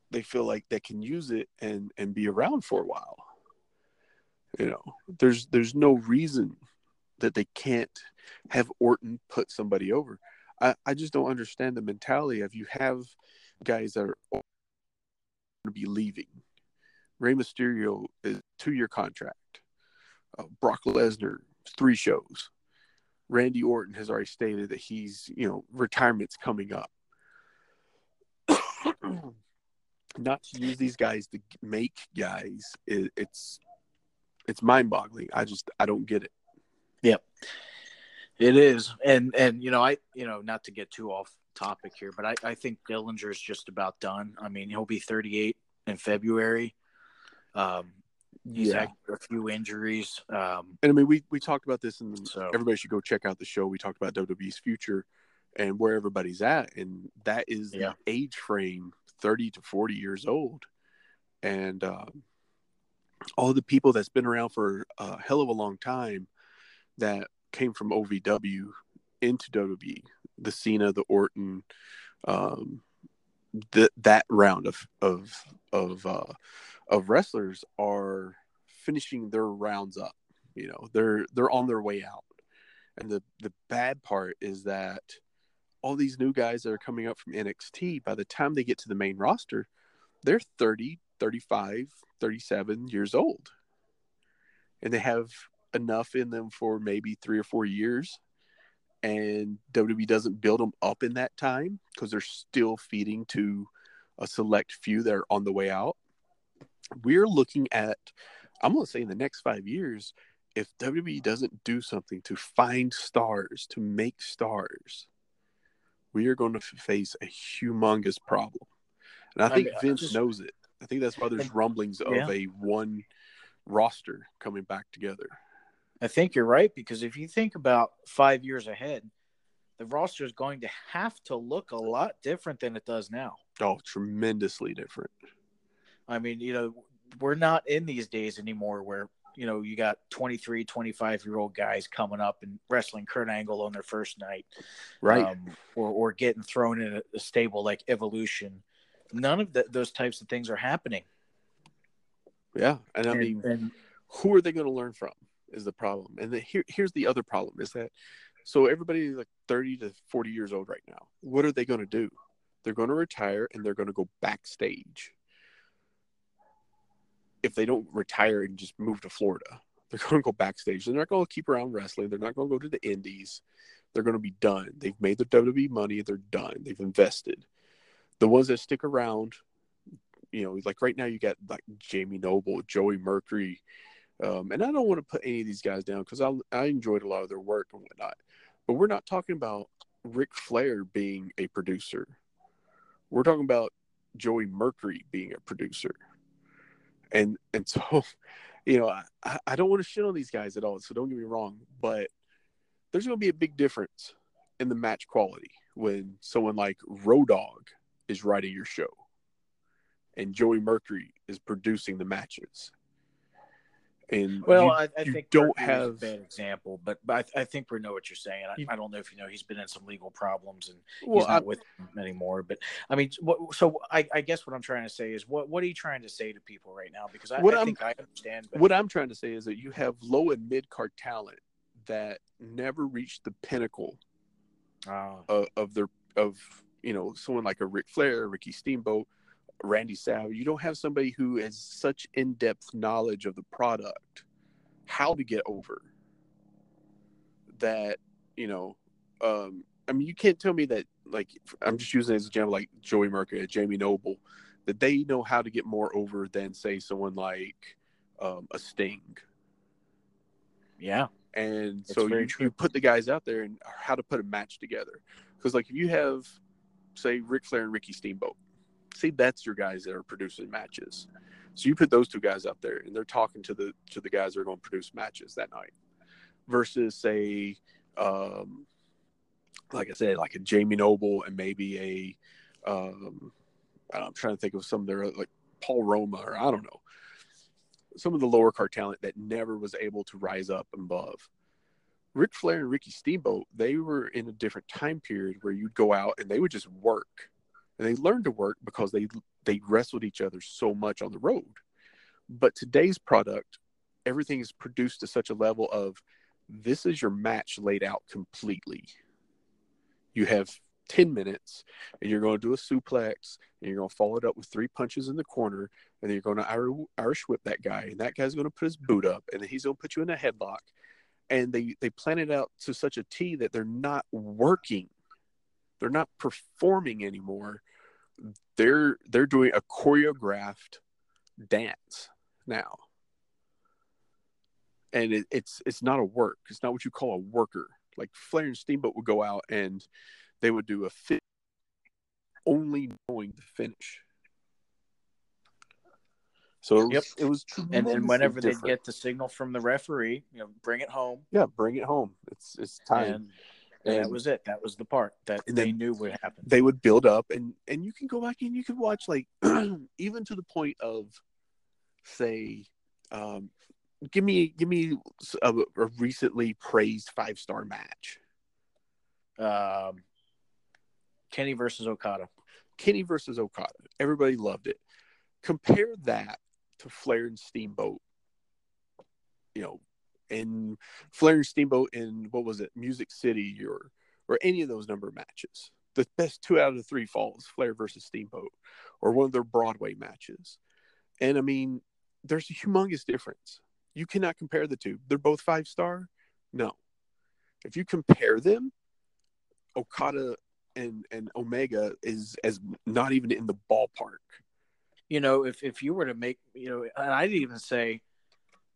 they feel like they can use it and and be around for a while. You know, there's there's no reason that they can't have Orton put somebody over. I, I just don't understand the mentality of you have guys that are to be leaving. Rey Mysterio is two year contract. Uh, Brock Lesnar three shows. Randy Orton has already stated that he's you know retirement's coming up. Not to use these guys to make guys, it, it's it's mind boggling. I just I don't get it. Yep. It is. And and you know, I you know, not to get too off topic here, but I, I think Dillinger's just about done. I mean, he'll be 38 in February. Um, he's yeah. had a few injuries. Um, and I mean, we, we talked about this, and so, everybody should go check out the show. We talked about WWE's future and where everybody's at, and that is yeah. the age frame 30 to 40 years old. And um, all the people that's been around for a hell of a long time that came from OVW into WWE, the Cena, the Orton, um, the, that round of of of uh, of wrestlers are finishing their rounds up. You know, they're they're on their way out, and the the bad part is that all these new guys that are coming up from NXT, by the time they get to the main roster, they're 30, 35, 37 years old. And they have enough in them for maybe three or four years. And WWE doesn't build them up in that time because they're still feeding to a select few that are on the way out. We're looking at, I'm going to say in the next five years, if WWE doesn't do something to find stars, to make stars, we are going to face a humongous problem. And I think I mean, Vince just, knows it. I think that's why there's rumblings of yeah. a one roster coming back together. I think you're right because if you think about five years ahead, the roster is going to have to look a lot different than it does now. Oh, tremendously different. I mean, you know, we're not in these days anymore where you know, you got 23, 25 year old guys coming up and wrestling Kurt Angle on their first night, right? Um, or, or getting thrown in a, stable like Evolution. None of the, those types of things are happening. Yeah, and I and, mean, and, who are they going to learn from? Is the problem, and the, here, here's the other problem: is that so everybody like 30 to 40 years old right now. What are they going to do? They're going to retire and they're going to go backstage if they don't retire and just move to Florida. They're going to go backstage. They're not going to keep around wrestling. They're not going to go to the indies. They're going to be done. They've made their WWE money. They're done. They've invested. The ones that stick around, you know, like right now you got like Jamie Noble, Joey Mercury, Um, and I don't want to put any of these guys down because I I enjoyed a lot of their work and whatnot. But we're not talking about Ric Flair being a producer. We're talking about Joey Mercury being a producer. And and so, you know, I, I don't want to shit on these guys at all. So don't get me wrong, but there's going to be a big difference in the match quality when someone like Road Dog is writing your show and Joey Mercury is producing the matches. And Well, you- I, I you think don't Mercury's have a bad example, but, but I, I think we know what you're saying. I, You- I don't know if you know he's been in some legal problems and well, he's not with anymore. But I mean, what, so I, I guess what I'm trying to say is, what what are you trying to say to people right now? Because I, What I think I understand. But what I'm trying to say is that you have low and mid card talent that never reached the pinnacle uh, of, of their of you know someone like a Ric Flair, Ricky Steamboat, Randy Savage. You don't have somebody who has such in depth knowledge of the product, how to get over. That you know, um, I mean, you can't tell me that like I'm just using as a example like Joey Mercury, Jamie Noble, that they know how to get more over than say someone like um, a Sting yeah, and That's so you, you put the guys out there and how to put a match together because like if you have say Ric Flair and Ricky Steamboat see that's your guys that are producing matches so you put those two guys up there and they're talking to the to the guys that are going to produce matches that night versus say um like I said like a Jamie Noble and maybe a um I I'm trying to think of some of their like Paul Roma or I don't know some of the lower card talent that never was able to rise up above. Ric Flair and Ricky Steamboat, they were in a different time period where you'd go out and they would just work. And they learned to work because they they wrestled each other so much on the road. But today's product, everything is produced to such a level of this is your match laid out completely. You have 10 minutes and you're going to do a suplex and you're going to follow it up with three punches in the corner and then you're going to Irish, whip that guy, and that guy's going to put his boot up, and then he's going to put you in a headlock, and they they plan it out to such a T that they're not working, they're not performing anymore. They're they're doing a choreographed dance now, and it, it's it's not a work. It's not what you call a worker. Like Flair and Steamboat would go out and they would do a fit, only knowing the finish. So it was, Yep. it was and and whenever they get the signal from the referee, you know, bring it home, yeah, bring it home. It's it's time. and, and that was it. That was the part that they knew would happen. they would build up and and you can go back and you can watch like even to the point of say um give me give me a, a recently praised five star match Um, Kenny versus Okada. kenny versus okada everybody loved it compare that to flair and steamboat you know in flair and steamboat in what was it music city or or any of those number of matches. The best two out of the three falls flair versus steamboat or one of their broadway matches. And i mean there's a humongous difference. You cannot compare the two. They're both five star no. If you compare them okada and and omega is as not even in the ballpark. You know, if if you were to make, you know, and I'd even say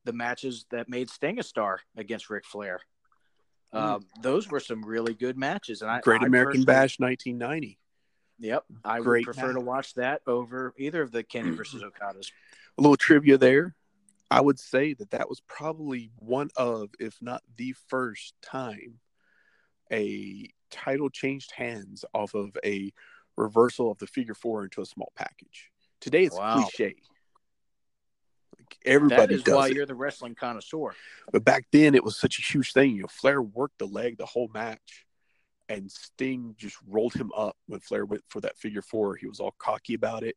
the matches that made Sting a star against Ric Flair. Um, those were some really good matches, and I great I american bash 1990 Yep, I Great would prefer to watch that over either of the Kenny versus Okadas. a little trivia there. I would say that that was probably one of, if not the first time, a title changed hands off of a reversal of the figure four into a small package. Today it's Wow. cliche. Everybody is does why it. you're the wrestling connoisseur. But back then it was such a huge thing. You know, Flair worked the leg the whole match, and Sting just rolled him up when Flair went for that figure four. He was all cocky about it.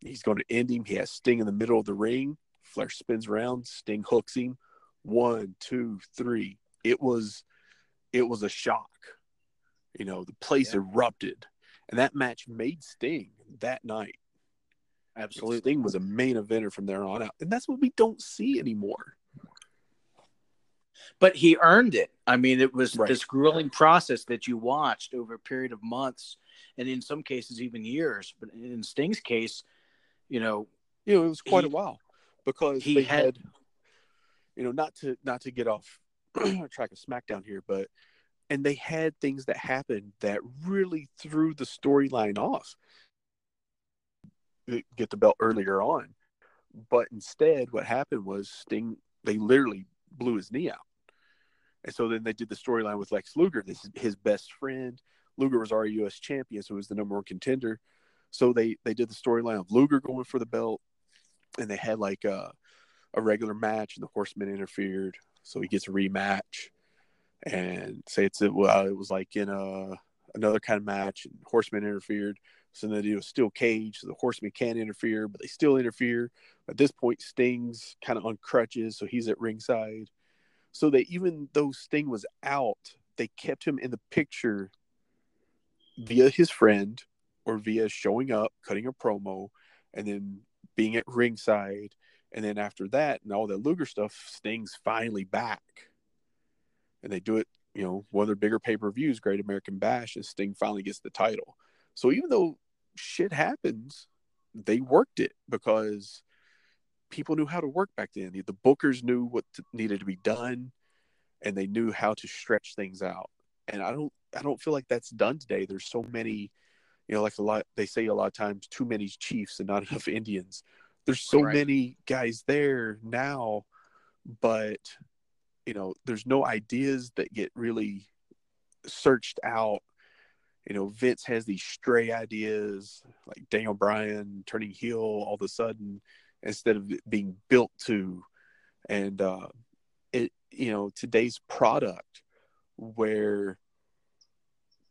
He's going to end him. He has Sting in the middle of the ring. Flair spins around. Sting hooks him. One, two, three. It was, it was a shock. You know, the place Yeah. erupted, and that match made Sting that night. Absolutely. Sting was a main eventer from there on out, and that's what we don't see anymore. but he earned it. I mean, it was Right. this grueling process that you watched over a period of months, and in some cases even years. But in Sting's case, you know, You know, it was quite He- a while because he they had- had, you know, not to not to get off track of SmackDown here, but and they had things that happened that really threw the storyline off. Get the belt earlier on, but instead, what happened was Sting. They literally blew his knee out, and so then they did the storyline with Lex Luger, this is his best friend. Luger was already U.S. champion, so he was the number one contender. So they they did the storyline of Luger going for the belt, and they had like a, a regular match, and the Horsemen interfered, so he gets a rematch. And say it's it well, it was like in a another kind of match, and Horsemen interfered. So then they do still steel cage, so the Horsemen can't interfere, but they still interfere. At this point, Sting's kind of on crutches, so he's at ringside. So that even though Sting was out, they kept him in the picture via his friend or via showing up, cutting a promo, and then being at ringside. And then after that and all that Luger stuff, Sting's finally back. And they do it, you know, one of their bigger pay per views, Great American Bash, and Sting finally gets the title. So even though shit happens, they worked it because people knew how to work back then. The bookers knew what needed to be done, and they knew how to stretch things out. And I don't, I don't feel like that's done today. There's so many, you know, like a lot. They say a lot of times, too many Chiefs and not enough Indians. There's so right. many guys there now, but you know, there's no ideas that get really searched out. You know, Vince has these stray ideas, like Daniel Bryan turning heel all of a sudden instead of being built to. And uh it you know today's product where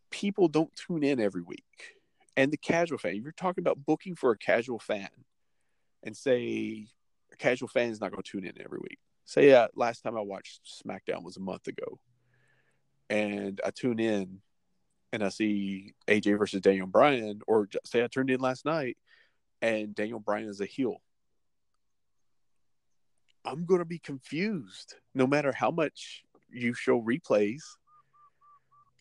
people don't tune in every week. And the casual fan you're talking about booking for a casual fan and say a casual fan is not going to tune in every week. Say uh, last time i watched smackdown was a month ago. And i tune in and i see aj versus daniel bryan or say i turned in last night and daniel bryan is a heel I'm going to be confused no matter how much you show replays.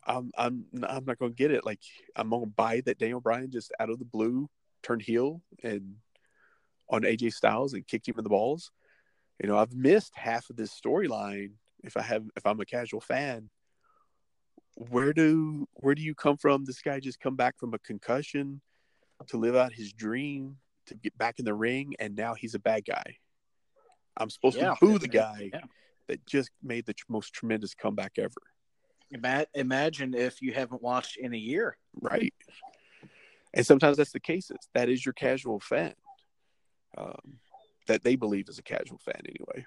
I'm I'm I'm not to get it. Like I'm to buy that Daniel Bryan just out of the blue turned heel and on AJ Styles and kicked him in the balls. You know, I've missed half of this storyline. If I have, if I'm a casual fan, where do where do you come from? This guy just come back from a concussion to live out his dream to get back in the ring, and now he's a bad guy. I'm supposed yeah, to boo the guy yeah. that just made the most tremendous comeback ever. Imagine if you haven't watched in a year. Right. And sometimes that's the case. That is your casual fan. Um, that they believe is a casual fan anyway.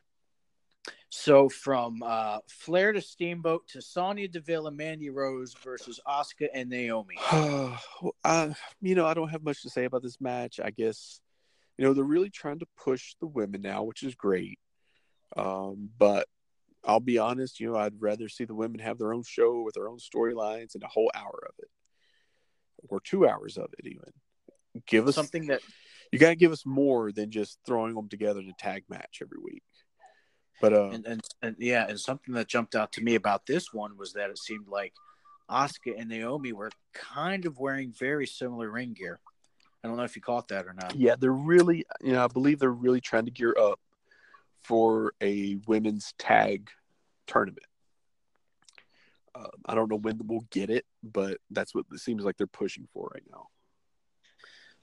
So from uh, Flair to Steamboat to Sonya Deville and Mandy Rose versus Asuka and Naomi. uh, you know, I don't have much to say about this match. I guess you know, they're really trying to push the women now, which is great. Um, but I'll be honest, you know, I'd rather see the women have their own show with their own storylines and a whole hour of it, or two hours of it, even. Give us something that you got to give us more than just throwing them together in a tag match every week. But uh, and, and, and yeah, and something that jumped out to me about this one was that it seemed like Asuka and Naomi were kind of wearing very similar ring gear. I don't know if you caught that or not. Yeah, they're really, you know, I believe they're really trying to gear up for a women's tag tournament. Uh, I don't know when we'll get it, but that's what it seems like they're pushing for right now.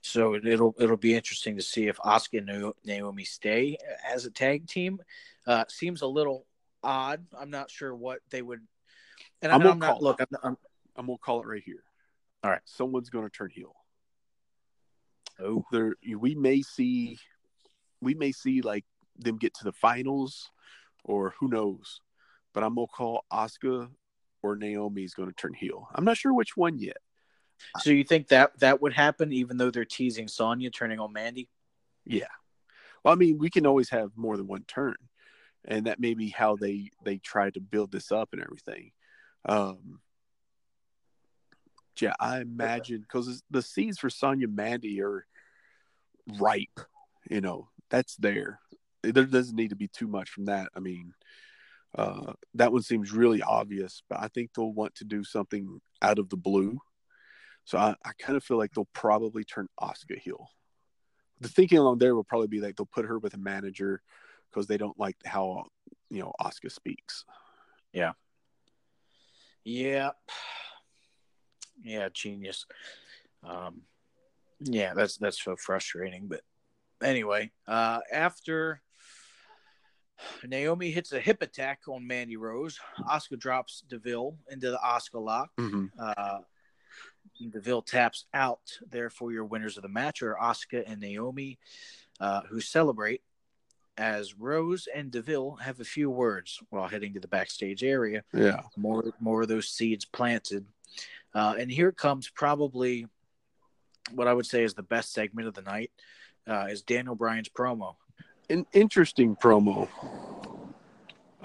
So it'll it'll be interesting to see if Asuka and Naomi stay as a tag team. Uh, seems a little odd. I'm not sure what they would. And I'm, I'm not look. I'm, I'm, I'm gonna call it right here. All right, someone's gonna turn heel. Oh, there we may see we may see like them get to the finals or who knows. But I'm gonna call Asuka or Naomi is gonna turn heel. I'm not sure which one yet. So you think that that would happen even though they're teasing Sonya turning on Mandy? Yeah. Well, I mean, we can always have more than one turn. And that may be how they they try to build this up and everything. Um yeah, I imagine because the seeds for Sonya Mandy are ripe. You know, that's there. There doesn't need to be too much from that. I mean, uh, that one seems really obvious, but I think they'll want to do something out of the blue. So I, I kind of feel like they'll probably turn Asuka heel. The thinking along there will probably be like they'll put her with a manager because they don't like how you know Asuka speaks. Yeah. Yeah. Yeah, genius. Um, yeah, that's that's so frustrating. But anyway, uh, after Naomi hits a hip attack on Mandy Rose, Asuka drops Deville into the Asuka lock. Mm-hmm. Uh, Deville taps out. Therefore, your winners of the match are Asuka and Naomi, uh, who celebrate as Rose and Deville have a few words while heading to the backstage area. Yeah. More, more of those seeds planted. Uh, and here comes probably what I would say is the best segment of the night uh, is Daniel Bryan's promo. An interesting promo.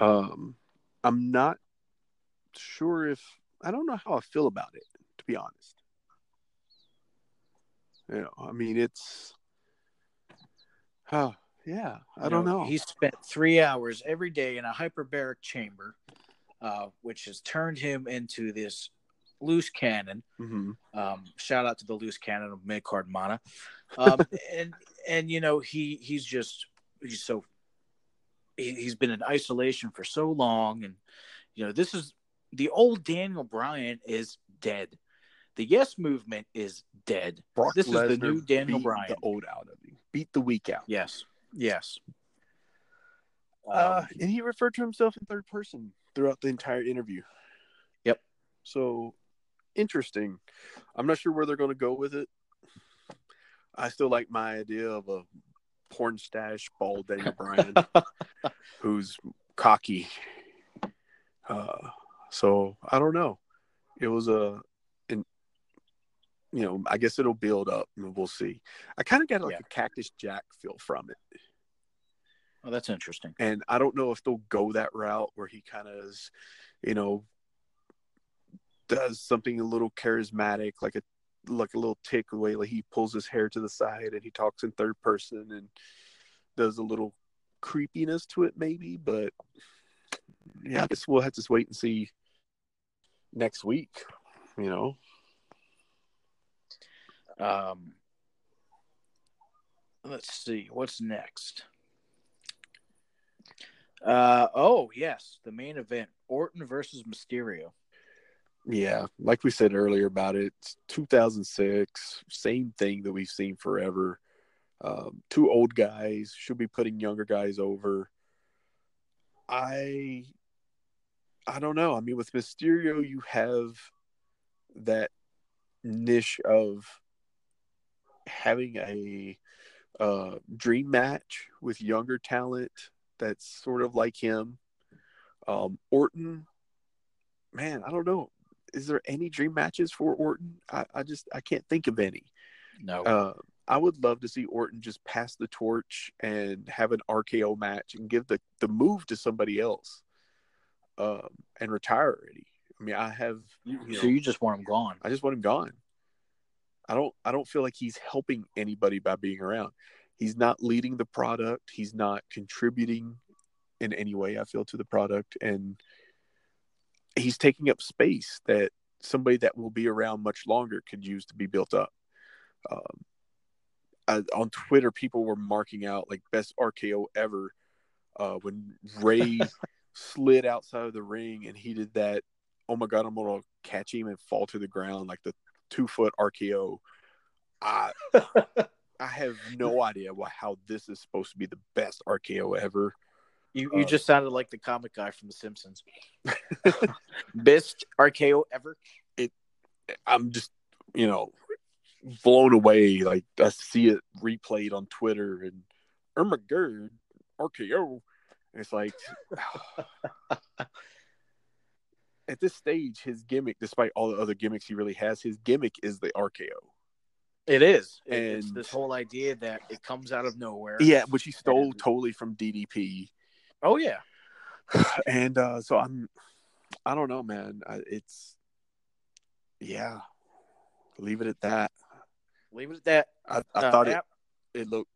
Um, I'm not sure if I don't know how I feel about it, to be honest. You know, I mean, it's, oh, yeah, I You don't know. He spent three hours every day in a hyperbaric chamber, uh, which has turned him into this loose cannon. hmm Um, shout out to the loose cannon of mid card mana. Um, and and you know he he's just he's so he, he's been in isolation for so long, and you know this is the old Daniel Bryan is dead. The Yes movement is dead. Brock This is the new Daniel beat Bryan. the old out of him, beat the weak out. Yes, yes. Uh, Um, and he referred to himself in third person throughout the entire interview. Yep. So interesting. I'm not sure where they're going to go with it. I still like my idea of a porn stash bald Daniel Bryan who's cocky. Uh, so I don't know. It was a, you know, I guess it'll build up and we'll see. I kind of got like Yeah. a Cactus Jack feel from it. oh, that's interesting. and I don't know if they'll go that route where he kind of is, you know, does something a little charismatic, like a like a little tick the way like he pulls his hair to the side and he talks in third person and does a little creepiness to it maybe, but yeah, I guess we'll have to wait and see next week. You know, Um, let's see what's next. Uh oh yes, the main event: Orton versus Mysterio. yeah, like we said earlier about it, 2006, same thing that we've seen forever. Um, two old guys should be putting younger guys over. I, I don't know. I mean, with Mysterio, you have that niche of having a uh, dream match with younger talent that's sort of like him. Um, Orton, man, I don't know. Is there any dream matches for Orton? I, I just I can't think of any. No, Uh, I would love to see Orton just pass the torch and have an RKO match and give the, the move to somebody else um, and retire already. I mean, I have, you so you just want him gone. I just want him gone. I don't, I don't feel like he's helping anybody by being around. He's not leading the product. He's not contributing in any way. I feel to the product, and he's taking up space that somebody that will be around much longer could use to be built up. Um, I, on Twitter, people were marking out like best RKO ever uh, when Rey slid outside of the ring and he did that. Oh my god, I'm gonna catch him and fall to the ground like the two foot RKO. I I have no idea why, how this is supposed to be the best RKO ever. You you Uh, just sounded like the comic guy from The Simpsons. Best RKO ever. It. I'm just, you know, blown away. Like I see it replayed on Twitter and oh my god, RKO. And it's like at this stage, his gimmick, despite all the other gimmicks he really has, his gimmick is the RKO. It is. It- it's And- this whole idea that it comes out of nowhere. Yeah, which he stole And- totally from DDP. Oh yeah. And uh, so I'm, I don't know, man. I, it's, yeah, leave it at that. Leave it at that. I, I Uh, thought it, it looked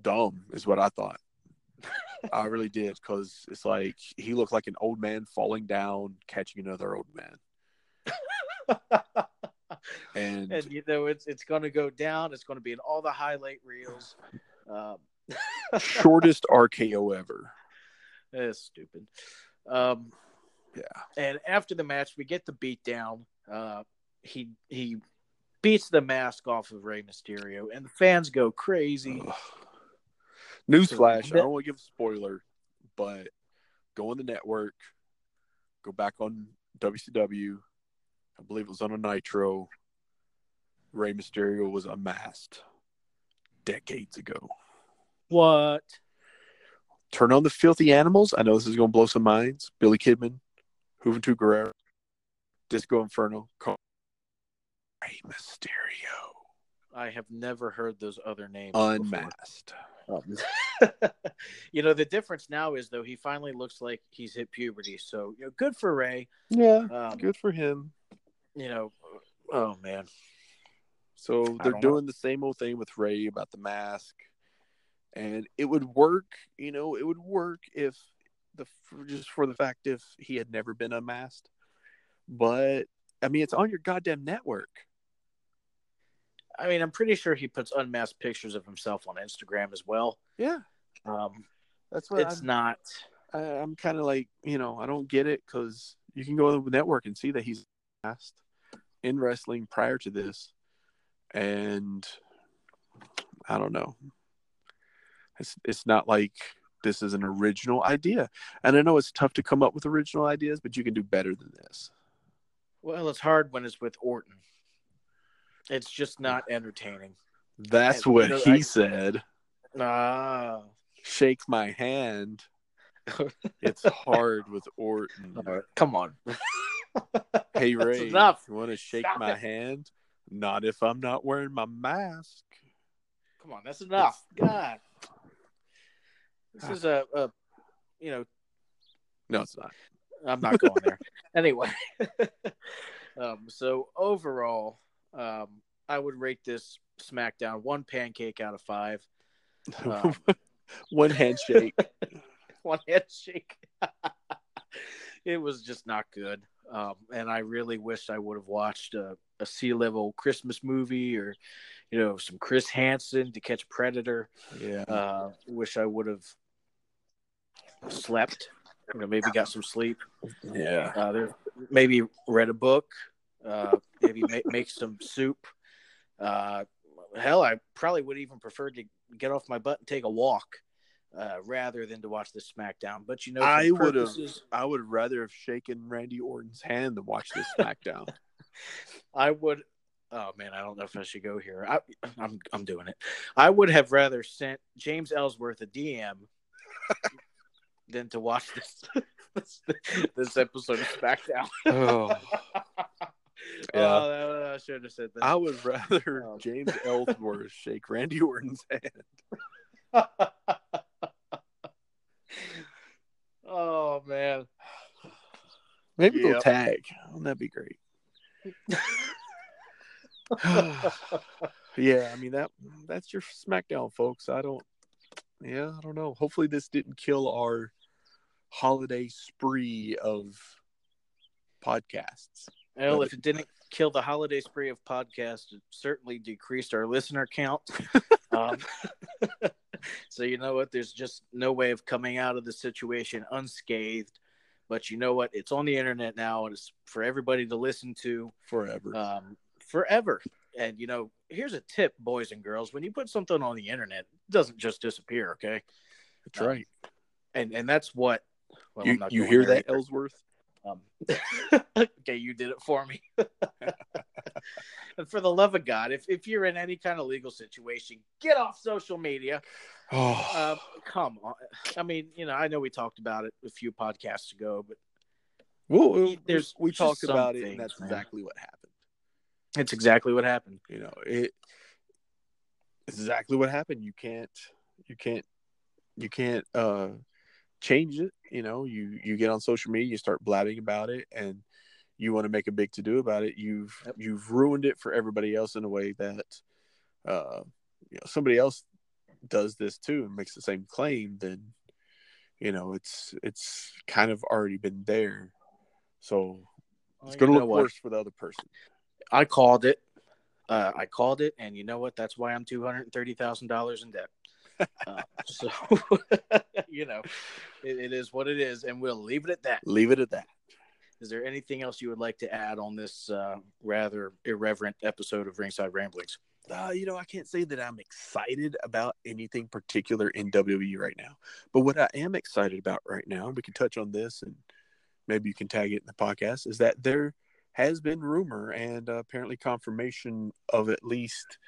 dumb, is what I thought. I really did, because it's like he looked like an old man falling down, catching another old man. And, and you know it's it's going to go down. It's going to be in all the highlight reels. Um, shortest RKO ever. That's stupid. Um, Yeah. and after the match, we get the beat down. Uh, he he beats the mask off of Rey Mysterio, and the fans go crazy. Ugh. Newsflash, I don't want to give a spoiler, but go on the network, go back on WCW. I believe it was on a Nitro. Rey Mysterio was unmasked decades ago. What? Turn on the filthy animals. I know this is going to blow some minds. Billy Kidman, Juventud Guerrero, Disco Inferno, Carl- Rey Mysterio, I have never heard those other names. unmasked. Um, you know, the difference now is though he finally looks like he's hit puberty. So you know, good for Rey. Yeah, Um, good for him. You know, oh man, So they're don't know. doing the same old thing with Rey about the mask, and it would work. You know, it would work if the just for the fact if he had never been unmasked. But I mean, it's on your goddamn network. I mean, I'm pretty sure he puts unmasked pictures of himself on Instagram as well. Yeah, Um, that's what it's I'm, not. I, I'm kind of like. You know, I don't get it because you can go on the network and see that he's masked in wrestling prior to this, and I don't know. It's it's not like this is an original idea, and I know it's tough to come up with original ideas, but you can do better than this. Well, it's hard when it's with Orton. It's just not entertaining. That's And, what you know, he I- said. Ah. Shake my hand. It's hard with Orton. Right, Come on. Hey Rey, enough. you want to shake Stop my it. hand? Not if I'm not wearing my mask. Come on, that's enough. God. This is a, a you know, No, it's not. I'm not going there. anyway. um, so overall, um, I would rate this SmackDown one pancake out of five. Um, One handshake. one handshake. it was just not good. Um, and I really wish I would have watched a, a sea level Christmas movie or, you know, some Chris Hansen to catch Predator. yeah. Uh, wish I would have slept, you know, maybe got some sleep. yeah. Uh, there, maybe read a book. Uh, maybe make, make some soup. Uh, hell, I probably would even prefer to get off my butt and take a walk uh, rather than to watch this SmackDown. But you know, I would have. I would rather have shaken Randy Orton's hand than watch this SmackDown. I would. Oh man, I don't know if I should go here. I, I'm I'm doing it. I would have rather sent James Ellsworth a DM than to watch this this, this episode of SmackDown. oh, Yeah. Oh, I should have said that. I would rather Um. James Ellsworth shake Randy Orton's hand. oh man. Maybe they'll Yep. tag. Wouldn't that be great? yeah, I mean that that's your SmackDown, folks. I don't. Yeah, I don't know. Hopefully, this didn't kill our holiday spree of podcasts. Well, if it didn't kill the holiday spree of podcasts, it certainly decreased our listener count. um, so you know what? There's just no way of coming out of the situation unscathed. But you know what? It's on the internet now, and it's for everybody to listen to Forever. um, forever. And you know, here's a tip, boys and girls: when you put something on the internet, it doesn't just disappear. Okay, That's right. and and that's what. Well, you I'm not you hear that, either. Ellsworth? Um, okay, you did it for me. and for the love of God, if, if you're in any kind of legal situation, get off social media. Oh, Uh, come on. I mean, you know, I know we talked about it a few podcasts ago, but well, we, there's we talked about it, things, and that's man. exactly what happened. it's exactly what happened. you know it exactly what happened you can't you can't you can't uh change it you know you you get on social media you start blabbing about it and you want to make a big to do about it you've Yep. you've ruined it for everybody else in a way that uh you know somebody else does this too and makes the same claim then you know it's it's kind of already been there so it's going to look worse for the other person I called it. Uh, I called it, and you know what? That's why I'm two hundred and thirty thousand dollars in debt. Uh, so, you know, it, it is what it is, and we'll leave it at that. Leave it at that. Is there anything else you would like to add on this uh, rather irreverent episode of Ringside Ramblings? Uh, you know, I can't say that I'm excited about anything particular in WWE right now. But what I am excited about right now, and we can touch on this and maybe you can tag it in the podcast, is that there has been rumor and uh, apparently confirmation of at least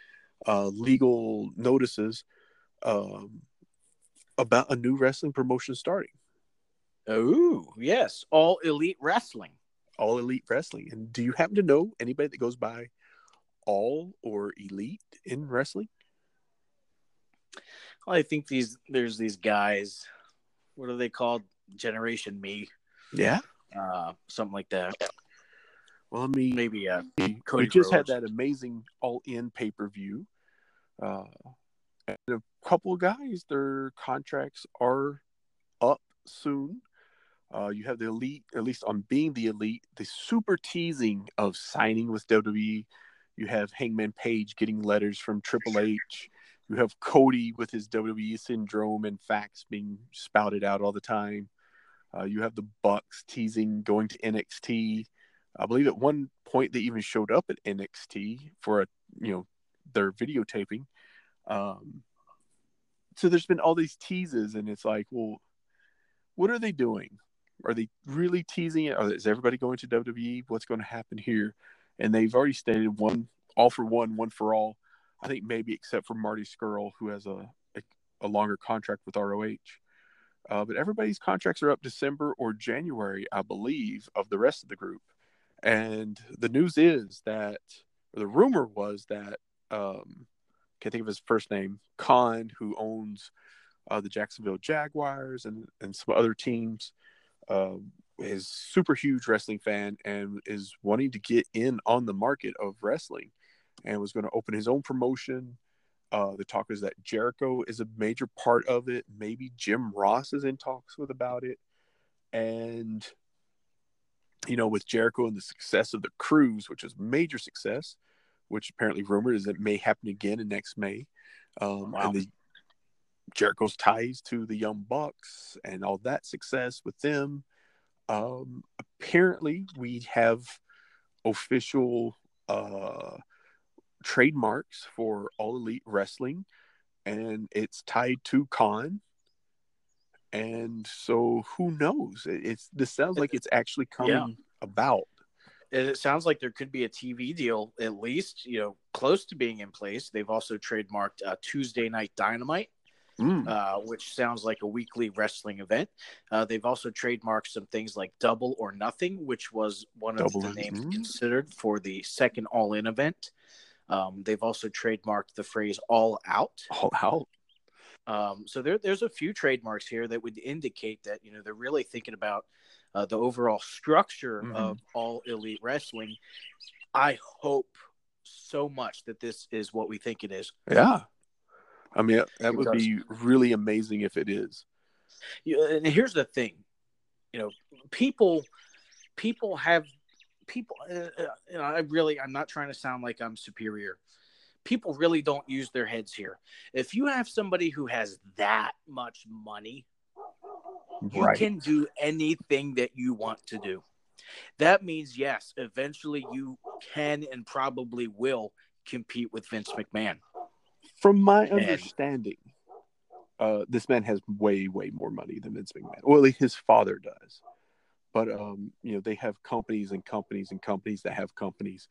uh, legal notices um, about a new wrestling promotion starting. Oh, yes. All Elite Wrestling. All Elite Wrestling. And do you happen to know anybody that goes by All or Elite in wrestling? Well, I think these there's these guys. What are they called? Generation Me. Yeah. Uh, something like that. Well, I mean, Maybe uh, we Cody just had that amazing All In pay per view. Uh, and a couple of guys, their contracts are up soon. Uh, you have the elite, at least on being the elite, the super teasing of signing with WWE. You have Hangman Page getting letters from Triple H. You have Cody with his WWE syndrome and facts being spouted out all the time. Uh, you have the Bucks teasing going to NXT. I believe at one point they even showed up at NXT for a you know their videotaping. Um, so there's been all these teases, and it's like, well, what are they doing? Are they really teasing it? Is everybody going to WWE? What's going to happen here? And they've already stated one, all for one, one for all. I think maybe except for Marty Scurll, who has a a, a longer contract with ROH. Uh, but everybody's contracts are up December or January, I believe, of the rest of the group. And the news is that, or the rumor was that, um, can't think of his first name, Khan, who owns uh, the Jacksonville Jaguars and, and some other teams, uh, is super huge wrestling fan and is wanting to get in on the market of wrestling and was going to open his own promotion. Uh, the talk is that Jericho is a major part of it. Maybe Jim Ross is in talks with about it. And you know, with Jericho and the success of the cruise, which is major success, which apparently rumored is it may happen again in next May. Um, Wow. And the Jericho's ties to the Young Bucks and all that success with them. Um, apparently, we have official uh, trademarks for All Elite Wrestling, and it's tied to Khan. And so, who knows? It's this sounds like it's actually coming Yeah. about. And it sounds like there could be a TV deal, at least, you know, close to being in place. They've also trademarked uh, Tuesday Night Dynamite, Mm. uh, which sounds like a weekly wrestling event. Uh, they've also trademarked some things like Double or Nothing, which was one of Double the names mm. considered for the second All In event. Um, they've also trademarked the phrase All Out. All out. Um, so there, there's a few trademarks here that would indicate that you know they're really thinking about uh, the overall structure Mhm. of all elite wrestling. I hope so much that this is what we think it is. Yeah. I mean, that would be really amazing if it is. You- And here's the thing, you know, people, people have people. Uh, uh, you know, I really, I'm not trying to sound like I'm superior. People really don't use their heads here. If you have somebody who has that much money, you Right. can do anything that you want to do. That means, yes, eventually you can and probably will compete with Vince McMahon. From my And- understanding, uh, this man has way, way more money than Vince McMahon. At least his father does. But um, you know, they have companies and companies and companies that have companies.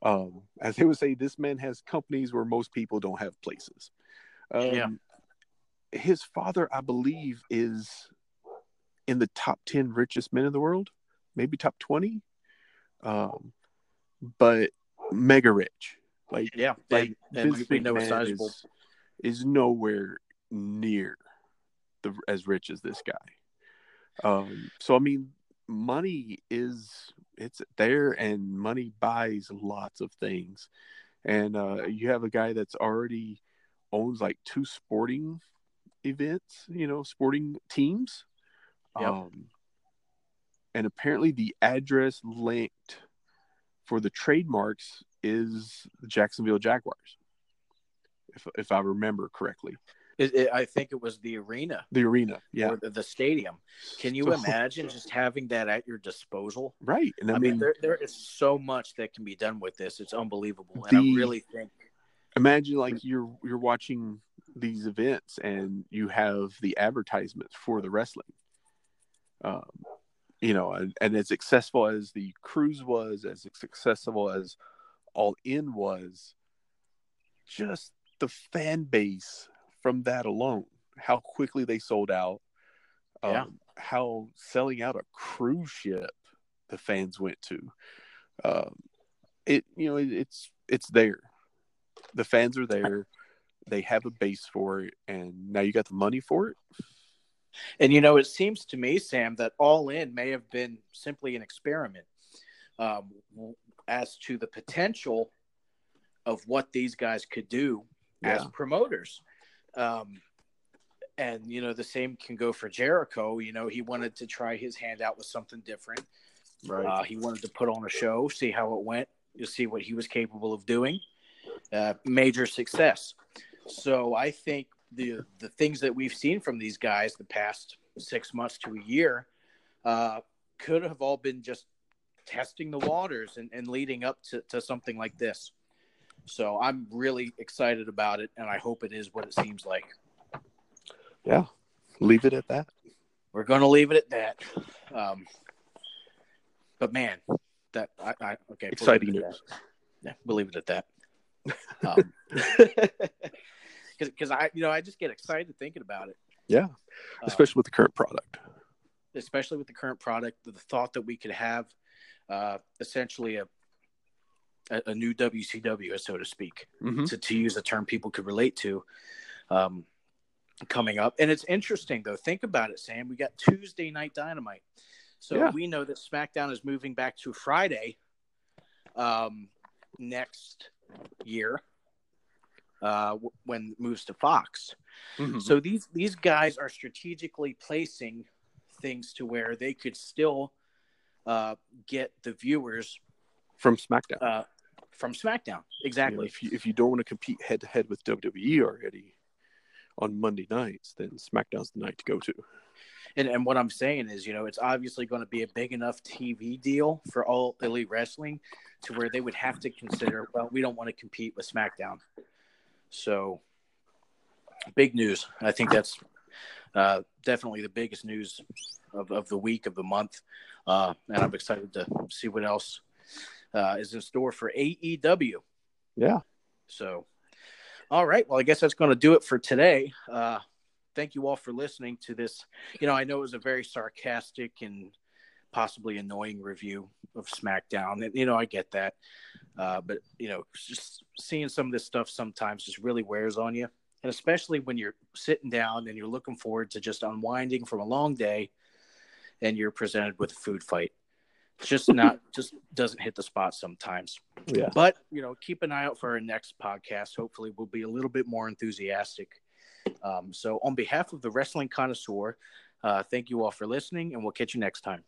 Um, as they would say, this man has companies where most people don't have places. Um, Yeah. His father, I believe, is in the top ten richest men in the world, maybe top twenty. Um, but mega rich, like Yeah, like and, we, know a McMahon sizable. is, is nowhere near the as rich as this guy. Um, so I mean, money is it's there, and money buys lots of things. And uh, you have a guy that's already owns like two sporting events, you know, sporting teams. Yep. Um, and apparently, the address linked for the trademarks is the Jacksonville Jaguars, if if I remember correctly. It, it, I think it was the arena The arena, yeah, or the, the stadium. Can you So- imagine just having that at your disposal? right. And I, I, mean, mean, there there is so much that can be done with this. It's unbelievable, and I really think imagine like you're you're watching these events and you have the advertisements for the wrestling. Um, you know, and, and as successful as the cruise was, as successful as All In was, just the fan base from that alone, how quickly they sold out, um, Yeah. how selling out a cruise ship the fans went to. Um, it you know it, it's it's there. The fans are there. They have a base for it, and now you got the money for it. And you know, it seems to me, Sam, that All In may have been simply an experiment um, as to the potential of what these guys could do as promoters. Um, and you know, the same can go for Jericho. You know, he wanted to try his hand out with something different. Right. Uh, he wanted to put on a show, see how it went, to see what he was capable of doing. Uh, major success. So I think the the things that we've seen from these guys the past six months to a year uh, could have all been just testing the waters and, and leading up to, to something like this. So I'm really excited about it, and I hope it is what it seems like. yeah. Leave it at that. We're going to leave it at that. Um, but man, that I, I okay. Exciting leave it at news. that. Yeah, we'll leave it at that. Um, because I, you know, I just get excited thinking about it. Yeah. Um, Especially with the current product. especially with the current product, the thought that we could have uh, essentially a, a a new WCW, so to speak, Mm-hmm. to, to use a term people could relate to, um, coming up. And it's interesting though. Think about it, Sam. We got Tuesday Night Dynamite, so Yeah. we know that SmackDown is moving back to Friday um, next year uh, when moves to Fox. Mm-hmm. So these these guys are strategically placing things to where they could still uh, get the viewers From SmackDown. uh, from SmackDown. You know, Exactly. if you if you don't want to compete head to head with WWE already on Monday nights, then SmackDown's the night to go to. And and what I'm saying is, you know, it's obviously going to be a big enough TV deal for all elite wrestling to where they would have to consider, well, we don't want to compete with SmackDown. So big news. I think that's uh, definitely the biggest news of, of the week of the month. Uh, and I'm excited to see what else uh, is in store for AEW. Yeah. So, all right. Well, I guess that's going to do it for today. Uh, thank you all for listening to this. You know, I know it was a very sarcastic and possibly annoying review of SmackDown. And, you know, I get that. Uh, but, you know, just seeing some of this stuff sometimes just really wears on you. And especially when you're sitting down and you're looking forward to just unwinding from a long day and you're presented with a food fight. It's just not, just doesn't hit the spot sometimes. Yeah. But you know, keep an eye out for our next podcast. Hopefully, we'll be a little bit more enthusiastic. Um, so, on behalf of the wrestling connoisseur, uh, thank you all for listening, and we'll catch you next time.